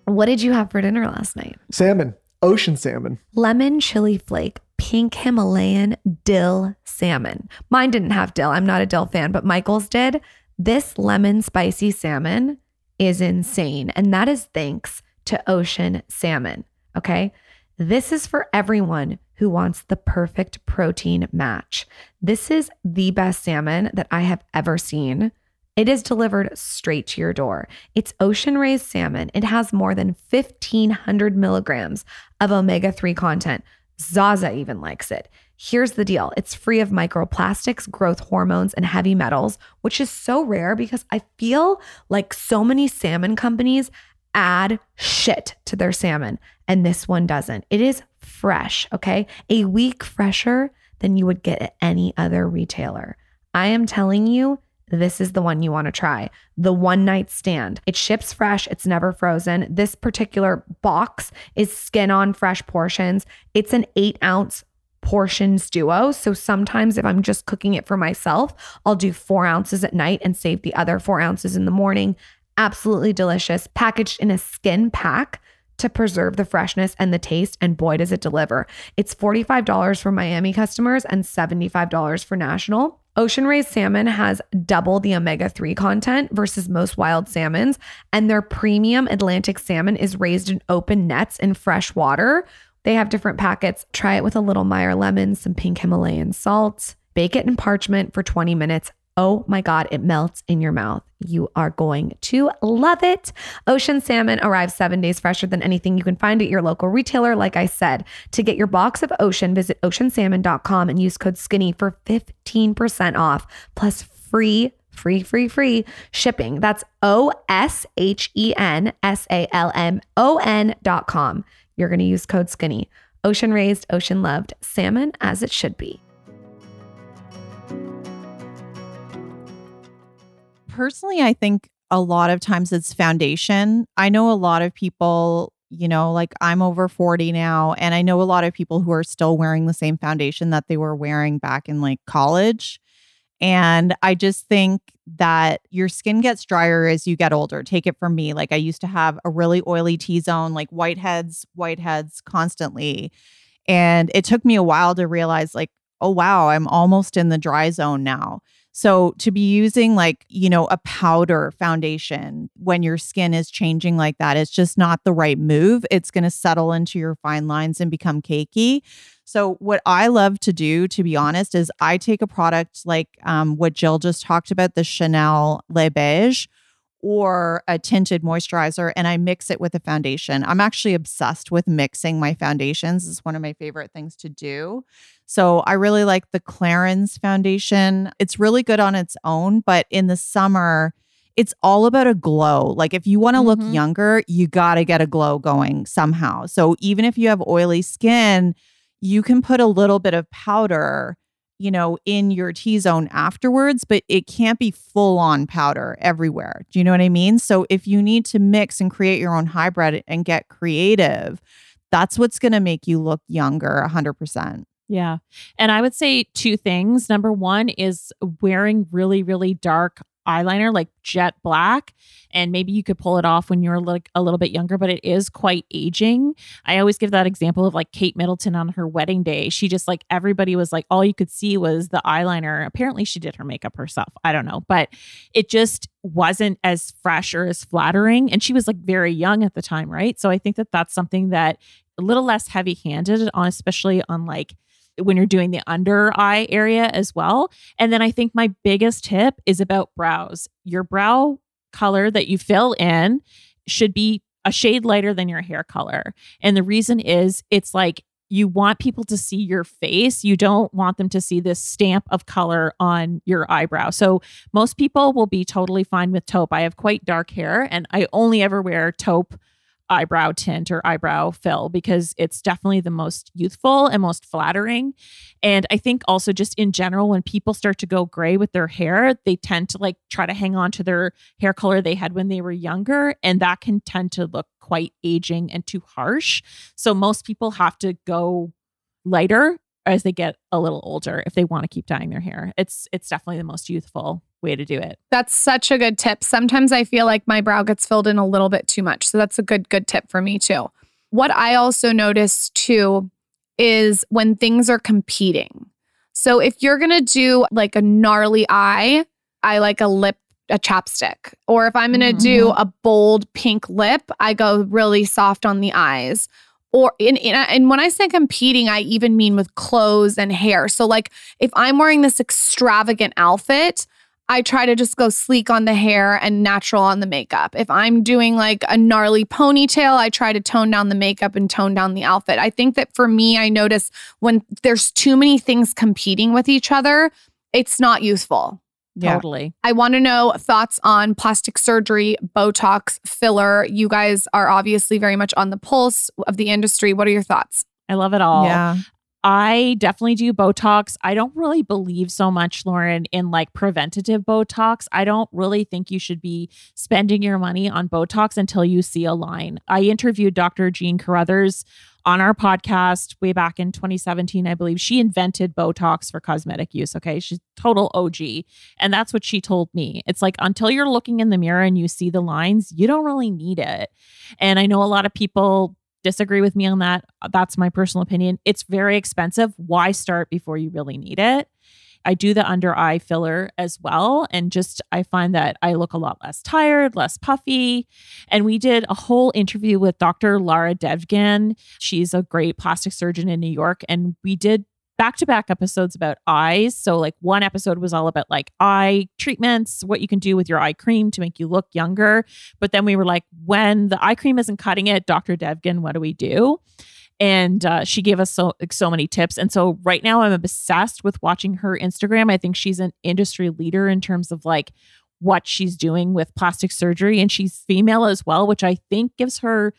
What did you have for dinner last night? Salmon, Oshen Salmon. Lemon chili flake, pink Himalayan dill salmon. Mine didn't have dill. I'm not a dill fan, but Michael's did. This lemon spicy salmon is insane. And that is thanks to Oshen Salmon. Okay. This is for everyone who wants the perfect protein match. This is the best salmon that I have ever seen. It is delivered straight to your door. It's ocean raised salmon. It has more than 1,500 milligrams of omega 3 content. Zaza even likes it. Here's the deal it's free of microplastics, growth hormones, and heavy metals, which is so rare because I feel like so many salmon companies add shit to their salmon, and this one doesn't. It is fresh, okay? A week fresher than you would get at any other retailer. I am telling you, this is the one you want to try. The one night stand. It ships fresh, it's never frozen. This particular box is skin on fresh portions. It's an eight ounce portions duo. So sometimes if I'm just cooking it for myself, I'll do four ounces at night and save the other four ounces in the morning. Absolutely delicious. Packaged in a skin pack to preserve the freshness and the taste. And boy, does it deliver. It's $45 for Miami customers and $75 for national. Ocean raised salmon has double the omega 3 content versus most wild salmons, and their premium Atlantic salmon is raised in open nets in fresh water. They have different packets. Try it with a little Meyer lemon, some pink Himalayan salt, bake it in parchment for 20 minutes. Oh my God, it melts in your mouth. You are going to love it. Oshen Salmon arrives seven days fresher than anything you can find at your local retailer. Like I said, to get your box of Oshen, visit oshensalmon.com and use code SKINNY for 15% off plus free free, free, free shipping. That's O S H E N S A L M O N dot com. You're going to use code SKINNY. Ocean raised, ocean loved, salmon as it should be. Personally, I think a lot of times it's foundation. I know a lot of people, you know, like I'm over 40 now, and I know a lot of people who are still wearing the same foundation that they were wearing back in like college. And I just think that your skin gets drier as you get older. Take it from me. Like I used to have a really oily T zone, like whiteheads, whiteheads constantly. And it took me a while to realize, like, oh, wow, I'm almost in the dry zone now. So to be using like, you know, a powder foundation when your skin is changing like that, it's just not the right move. It's going to settle into your fine lines and become cakey. So what I love to do, to be honest, is I take a product like um, what Jill just talked about, the Chanel Le Beige or a tinted moisturizer and I mix it with a foundation. I'm actually obsessed with mixing my foundations. It's one of my favorite things to do. So I really like the Clarins foundation. It's really good on its own, but in the summer, it's all about a glow. Like if you want to look Mhm. younger, you got to get a glow going somehow. So even if you have oily skin, you can put a little bit of powder you know, in your T zone afterwards, but it can't be full on powder everywhere. Do you know what I mean? So if you need to mix and create your own hybrid and get creative, that's what's going to make you look younger 100%. Yeah. And I would say two things. Number one is wearing really, really dark eyeliner, like jet black. And maybe you could pull it off when you're like a little bit younger, but it is quite aging. I always give that example of like Kate Middleton on her wedding day. She just like everybody was like, all you could see was the eyeliner. Apparently, she did her makeup herself. I don't know, but it just wasn't as fresh or as flattering. And she was like very young at the time, right? So I think that that's something that a little less heavy handed on, especially on like when you're doing the under eye area as well. And then I think my biggest tip is about brows. Your brow color that you fill in should be a shade lighter than your hair color. And the reason is it's like you want people to see your face. You don't want them to see this stamp of color on your eyebrow. So most people will be totally fine with taupe. I have quite dark hair and I only ever wear taupe eyebrow tint or eyebrow fill because it's definitely the most youthful and most flattering. And I think also just in general, when people start to go gray with their hair, they tend to like try to hang on to their hair color they had when they were younger. And that can tend to look quite aging and too harsh. So most people have to go lighter as they get a little older if they want to keep dyeing their hair. It's it's definitely the most youthful way to do it. That's such a good tip. Sometimes I feel like my brow gets filled in a little bit too much. So that's a good good tip for me too. What I also notice too is when things are competing. So if you're going to do like a gnarly eye, I like a lip a chapstick. Or if I'm going to do mm-hmm. a bold pink lip, I go really soft on the eyes. Or in, in and when I say competing, I even mean with clothes and hair. So like if I'm wearing this extravagant outfit, I try to just go sleek on the hair and natural on the makeup. If I'm doing like a gnarly ponytail, I try to tone down the makeup and tone down the outfit. I think that for me, I notice when there's too many things competing with each other, it's not useful. Yeah. Totally. I want to know thoughts on plastic surgery, Botox, filler. You guys are obviously very much on the pulse of the industry. What are your thoughts? I love it all. Yeah. I definitely do Botox. I don't really believe so much, Lauryn, in like preventative Botox. I don't really think you should be spending your money on Botox until you see a line. I interviewed Dr. Jean Carruthers on our podcast way back in 2017, I believe. She invented Botox for cosmetic use. Okay. She's total OG. And that's what she told me. It's like until you're looking in the mirror and you see the lines, you don't really need it. And I know a lot of people disagree with me on that. That's my personal opinion. It's very expensive. Why start before you really need it? I do the under eye filler as well. And just, I find that I look a lot less tired, less puffy. And we did a whole interview with Dr. Lara Devgan. She's a great plastic surgeon in New York. And we did back to back episodes about eyes. So, like, one episode was all about like eye treatments, what you can do with your eye cream to make you look younger. But then we were like, when the eye cream isn't cutting it, Dr. Devgan, what do we do? And uh, she gave us so like, so many tips. And so right now I'm obsessed with watching her Instagram. I think she's an industry leader in terms of like what she's doing with plastic surgery, and she's female as well, which I think gives her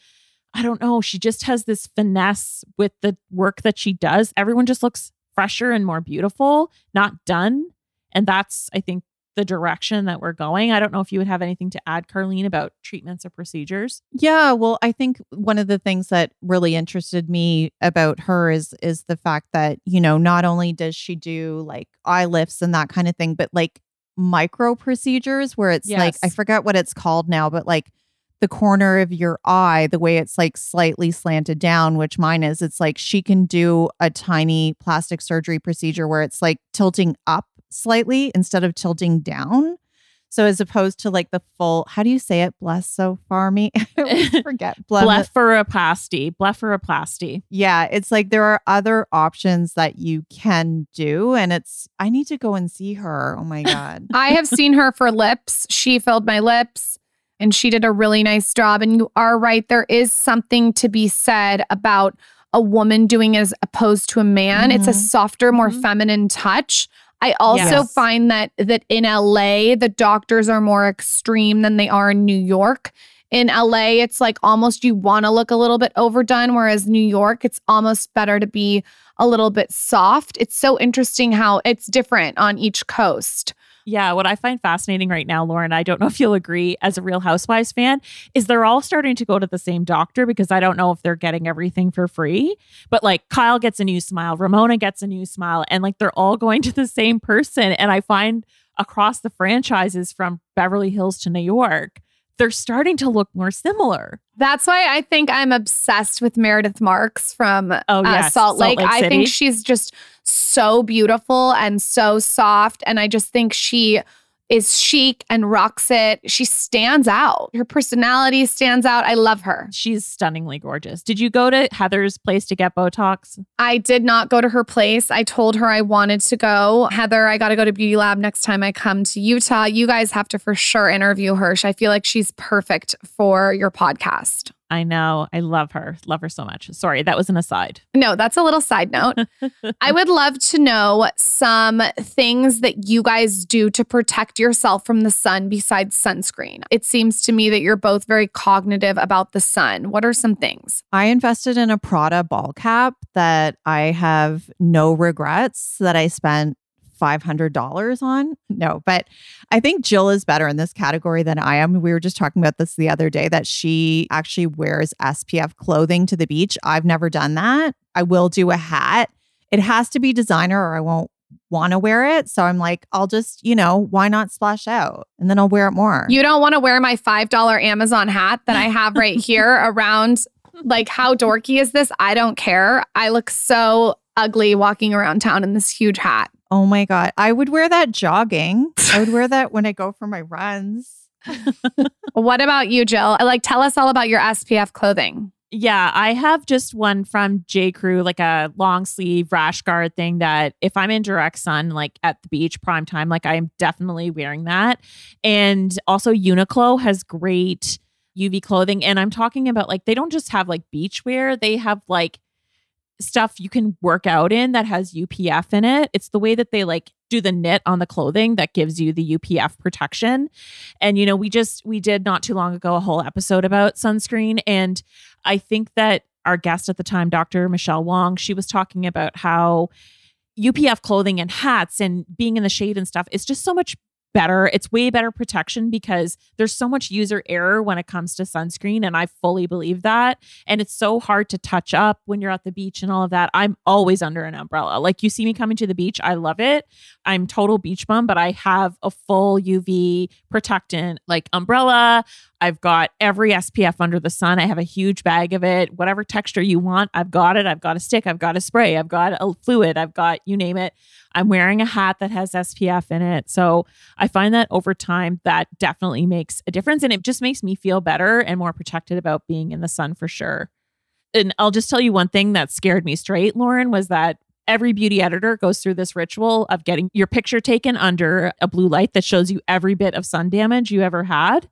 I don't know. She just has this finesse with the work that she does. Everyone just looks fresher and more beautiful, not done. And that's, I think, the direction that we're going. I don't know if you would have anything to add, Carlene, about treatments or procedures. Yeah, well, I think one of the things that really interested me about her is is the fact that, you know, not only does she do like eye lifts and that kind of thing, but like micro procedures where it's like I forget what it's called now, but like the corner of your eye, the way it's like slightly slanted down, which mine is, it's like she can do a tiny plastic surgery procedure where it's like tilting up slightly instead of tilting down. So as opposed to like the full, how do you say it? Bless so far me. I forget. Ble- Blepharoplasty. Blepharoplasty. yeah, it's like there are other options that you can do. And it's, I need to go and see her. Oh my God. I have seen her for lips. She filled my lips and she did a really nice job. And you are right. There is something to be said about a woman doing as opposed to a man. It's a Mhm. softer, more Mhm. feminine touch. I also Yes. find that that in LA the doctors are more extreme than they are in New York. In LA, it's like almost you want to look a little bit overdone, whereas New York, it's almost better to be a little bit soft. It's so interesting how it's different on each coast. Yeah, what I find fascinating right now, Lauryn, I don't know if you'll agree as a Real Housewives fan, is they're all starting to go to the same doctor because I don't know if they're getting everything for free. But like Kyle gets a new smile, Ramona gets a new smile, and like they're all going to the same person. And I find across the franchises from Beverly Hills to New York, they're starting to look more similar. That's why I think I'm obsessed with Meredith Marks from Oh, uh, yes, Salt Salt Lake. Lake I think she's just so beautiful and so soft. And I just think she is chic and rocks it. She stands out. Her personality stands out. I love her. She's stunningly gorgeous. Did you go to Heather's place to get Botox? I did not go to her place. I told her I wanted to go. Heather, I got to go to Beauty Lab next time I come to Utah. You guys have to for sure interview her. I feel like she's perfect for your podcast. I know. I love her. Love her so much. Sorry, that was an aside. No, that's a little side note. I would love to know some things that you guys do to protect yourself from the sun besides sunscreen. It seems to me that you're both very cognitive about the sun. What are some things? I invested in a Prada ball cap that I have no regrets that I spent $500 on. No, but I think Jill is better in this category than I am. We were just talking about this the other day that she actually wears SPF clothing to the beach. I've never done that. I will do a hat. It has to be designer or I won't want to wear it. So I'm like, I'll just, you know, why not splash out? And then I'll wear it more. You don't want to wear my $5 Amazon hat that I have right here around. Like, how dorky is this? I don't care. I look so ugly walking around town in this huge hat. Oh my God. I would wear that jogging. I would wear that when I go for my runs. what about you, Jill? Uh, like, tell us all about your SPF clothing. Yeah, I have just one from J. Crew, like a long sleeve rash guard thing that if I'm in direct sun, like at the beach prime time, like I'm definitely wearing that. And also Uniqlo has great UV clothing. And I'm talking about like they don't just have like beach wear, they have like stuff you can work out in that has UPF in it. It's the way that they like do the knit on the clothing that gives you the UPF protection. And you know, we just we did not too long ago a whole episode about sunscreen and I think that our guest at the time Dr. Michelle Wong, she was talking about how UPF clothing and hats and being in the shade and stuff is just so much better. It's way better protection because there's so much user error when it comes to sunscreen. And I fully believe that. And it's so hard to touch up when you're at the beach and all of that. I'm always under an umbrella. Like you see me coming to the beach, I love it. I'm total beach bum, but I have a full UV protectant like umbrella. I've got every SPF under the sun. I have a huge bag of it. Whatever texture you want, I've got it. I've got a stick. I've got a spray. I've got a fluid. I've got you name it. I'm wearing a hat that has SPF in it. So I find that over time, that definitely makes a difference. And it just makes me feel better and more protected about being in the sun for sure. And I'll just tell you one thing that scared me straight, Lauryn, was that every beauty editor goes through this ritual of getting your picture taken under a blue light that shows you every bit of sun damage you ever had.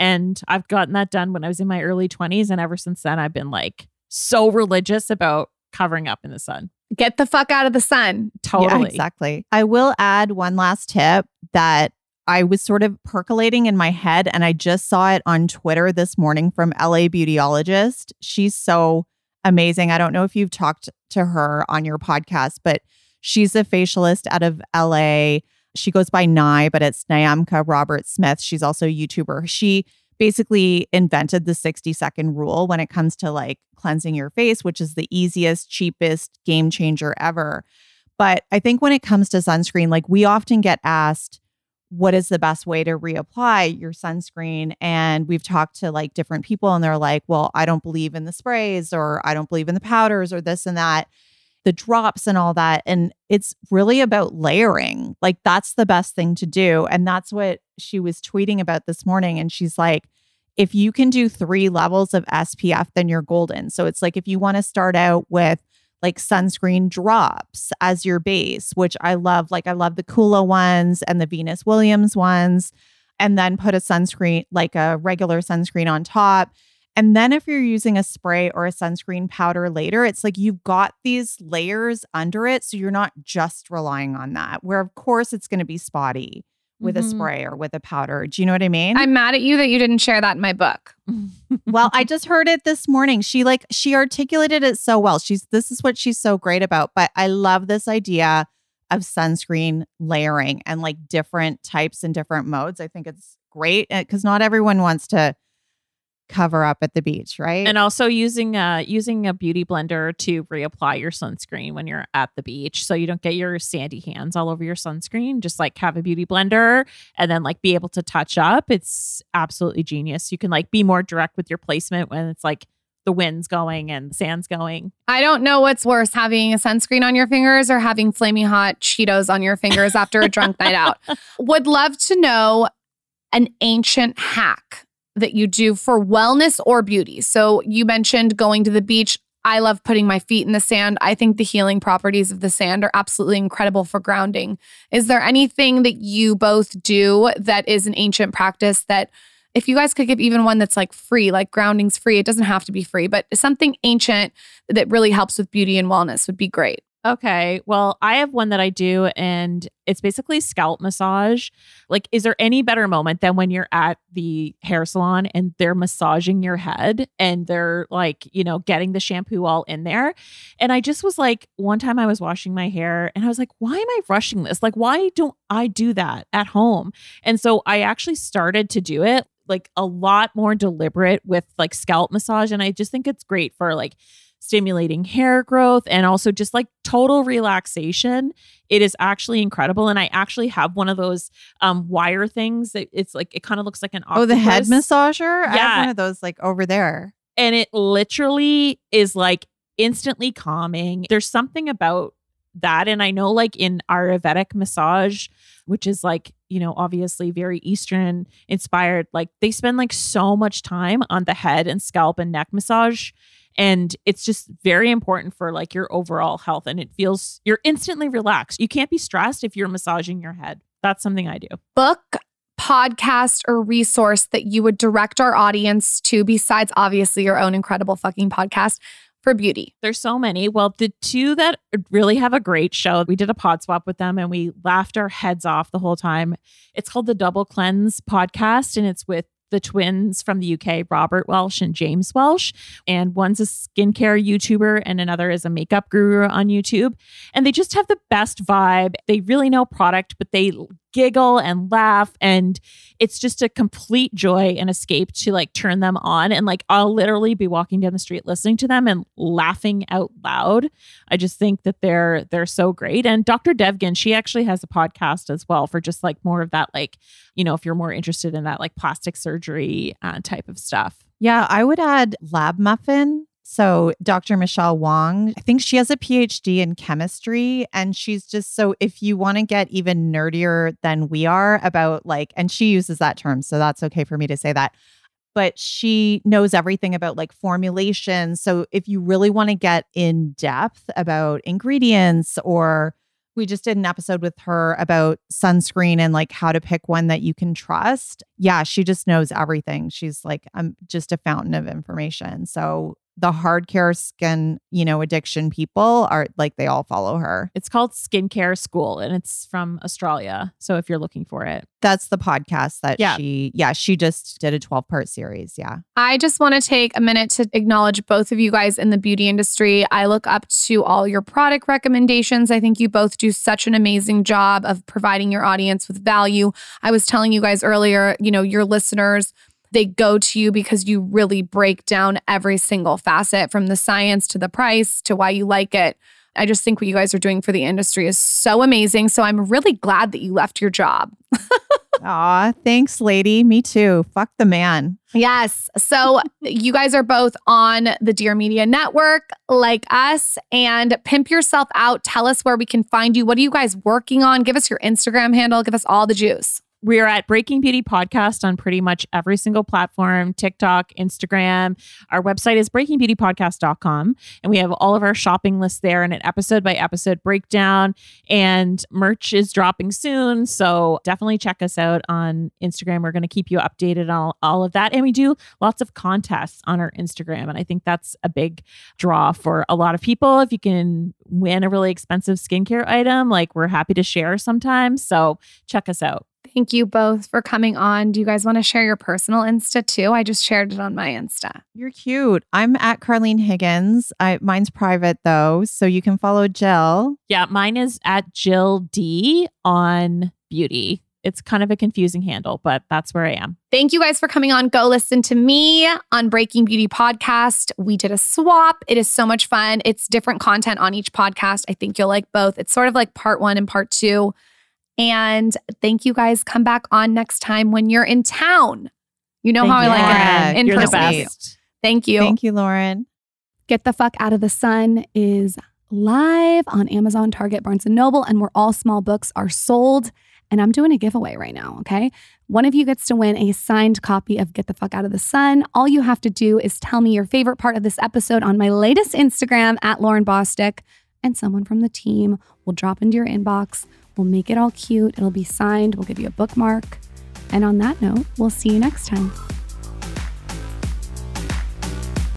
And I've gotten that done when I was in my early 20s. And ever since then, I've been like so religious about covering up in the sun. Get the fuck out of the sun. Totally. Yeah, exactly. I will add one last tip that I was sort of percolating in my head and I just saw it on Twitter this morning from LA Beautyologist. She's so amazing. I don't know if you've talked to her on your podcast, but she's a facialist out of LA. She goes by Nye, but it's Nayamka Robert Smith. She's also a YouTuber. She basically invented the 60 second rule when it comes to like cleansing your face, which is the easiest, cheapest game changer ever. But I think when it comes to sunscreen, like we often get asked, what is the best way to reapply your sunscreen? And we've talked to like different people, and they're like, well, I don't believe in the sprays, or I don't believe in the powders, or this and that, the drops and all that. And it's really about layering. Like, that's the best thing to do. And that's what she was tweeting about this morning. And she's like, if you can do three levels of SPF, then you're golden. So it's like if you want to start out with like sunscreen drops as your base, which I love. Like I love the Coola ones and the Venus Williams ones, and then put a sunscreen, like a regular sunscreen on top. And then if you're using a spray or a sunscreen powder later, it's like you've got these layers under it. So you're not just relying on that, where of course it's going to be spotty with Mhm. a spray or with a powder. Do you know what I mean? I'm mad at you that you didn't share that in my book. well, I just heard it this morning. She like she articulated it so well. She's this is what she's so great about. But I love this idea of sunscreen layering and like different types and different modes. I think it's great because not everyone wants to cover up at the beach, right? And also using uh using a beauty blender to reapply your sunscreen when you're at the beach so you don't get your sandy hands all over your sunscreen. Just like have a beauty blender and then like be able to touch up. It's absolutely genius. You can like be more direct with your placement when it's like the wind's going and the sand's going. I don't know what's worse, having a sunscreen on your fingers or having flaming hot Cheetos on your fingers after a drunk night out. Would love to know an ancient hack that you do for wellness or beauty. So you mentioned going to the beach. I love putting my feet in the sand. I think the healing properties of the sand are absolutely incredible for grounding. Is there anything that you both do that is an ancient practice that if you guys could give even one that's like free, like grounding's free, it doesn't have to be free, but something ancient that really helps with beauty and wellness would be great. Okay. Well, I have one that I do, and it's basically scalp massage. Like, is there any better moment than when you're at the hair salon and they're massaging your head and they're like, you know, getting the shampoo all in there? And I just was like, one time I was washing my hair and I was like, why am I rushing this? Like, why don't I do that at home? And so I actually started to do it like a lot more deliberate with like scalp massage. And I just think it's great for like, stimulating hair growth and also just like total relaxation. It is actually incredible. And I actually have one of those um, wire things that it's like, it kind of looks like an octopus. Oh, the head massager? I Yeah. have one of those like over there. And it literally is like instantly calming. There's something about that. And I know, like in Ayurvedic massage, which is like, you know, obviously very Eastern inspired, like they spend like so much time on the head and scalp and neck massage. And it's just very important for like your overall health. And it feels you're instantly relaxed. You can't be stressed if you're massaging your head. That's something I do. Book, podcast, or resource that you would direct our audience to besides obviously your own incredible fucking podcast for beauty. There's so many. Well, the two that really have a great show, we did a pod swap with them and we laughed our heads off the whole time. It's called the Double Cleanse podcast and it's with the twins from the UK, Robert Welsh and James Welsh. And one's a skincare YouTuber and another is a makeup guru on YouTube. And they just have the best vibe. They really know product, but they giggle and laugh and it's just a complete joy and escape to like turn them on and like I'll literally be walking down the street listening to them and laughing out loud. I just think that they're they're so great and Dr. Devgan she actually has a podcast as well for just like more of that like you know if you're more interested in that like plastic surgery uh, type of stuff. Yeah, I would add Lab Muffin. So, Dr. Michelle Wong, I think she has a PhD in chemistry. And she's just so, if you want to get even nerdier than we are about like, and she uses that term. So, that's okay for me to say that. But she knows everything about like formulation. So, if you really want to get in depth about ingredients or we just did an episode with her about sunscreen and like how to pick one that you can trust. Yeah, she just knows everything. She's like I'm just a fountain of information. So the hard care skin, you know, addiction people are like they all follow her. It's called Skincare School and it's from Australia. So if you're looking for it. That's the podcast that Yeah. she yeah, she just did a 12 part series. Yeah. I just want to take a minute to acknowledge both of you guys in the beauty industry. I look up to all your product recommendations. I think you both do such an amazing job of providing your audience with value. I was telling you guys earlier, you know, your listeners, they go to you because you really break down every single facet from the science to the price to why you like it. I just think what you guys are doing for the industry is so amazing. So I'm really glad that you left your job. Aw, thanks, lady. Me too. Fuck the man. Yes. So you guys are both on the Dear Media Network, like us, and pimp yourself out. Tell us where we can find you. What are you guys working on? Give us your Instagram handle. Give us all the juice. We are at Breaking Beauty Podcast on pretty much every single platform TikTok, Instagram. Our website is breakingbeautypodcast.com. And we have all of our shopping lists there and an episode by episode breakdown. And merch is dropping soon. So definitely check us out on Instagram. We're going to keep you updated on all, all of that. And we do lots of contests on our Instagram. And I think that's a big draw for a lot of people. If you can win a really expensive skincare item, like we're happy to share sometimes. So check us out. Thank you both for coming on. Do you guys want to share your personal Insta too? I just shared it on my Insta. You're cute. I'm at Carlene Higgins. I mine's private though, so you can follow Jill. Yeah, mine is at Jill D on beauty. It's kind of a confusing handle, but that's where I am. Thank you guys for coming on. Go listen to me on Breaking Beauty Podcast. We did a swap. It is so much fun. It's different content on each podcast. I think you'll like both. It's sort of like part one and part two. And thank you guys. Come back on next time when you're in town. You know Thank how I like Lauryn. it in You're the person. best. Thank you. Thank you, Lauryn. Get the Fuck Out of the Sun is live on Amazon, Target, Barnes and Noble, and where all small books are sold. And I'm doing a giveaway right now, okay? One of you gets to win a signed copy of Get the Fuck Out of the Sun. All you have to do is tell me your favorite part of this episode on my latest Instagram at Lauryn Bosstick, and someone from the team will drop into your inbox. We'll make it all cute. It'll be signed. We'll give you a bookmark. And on that note, we'll see you next time.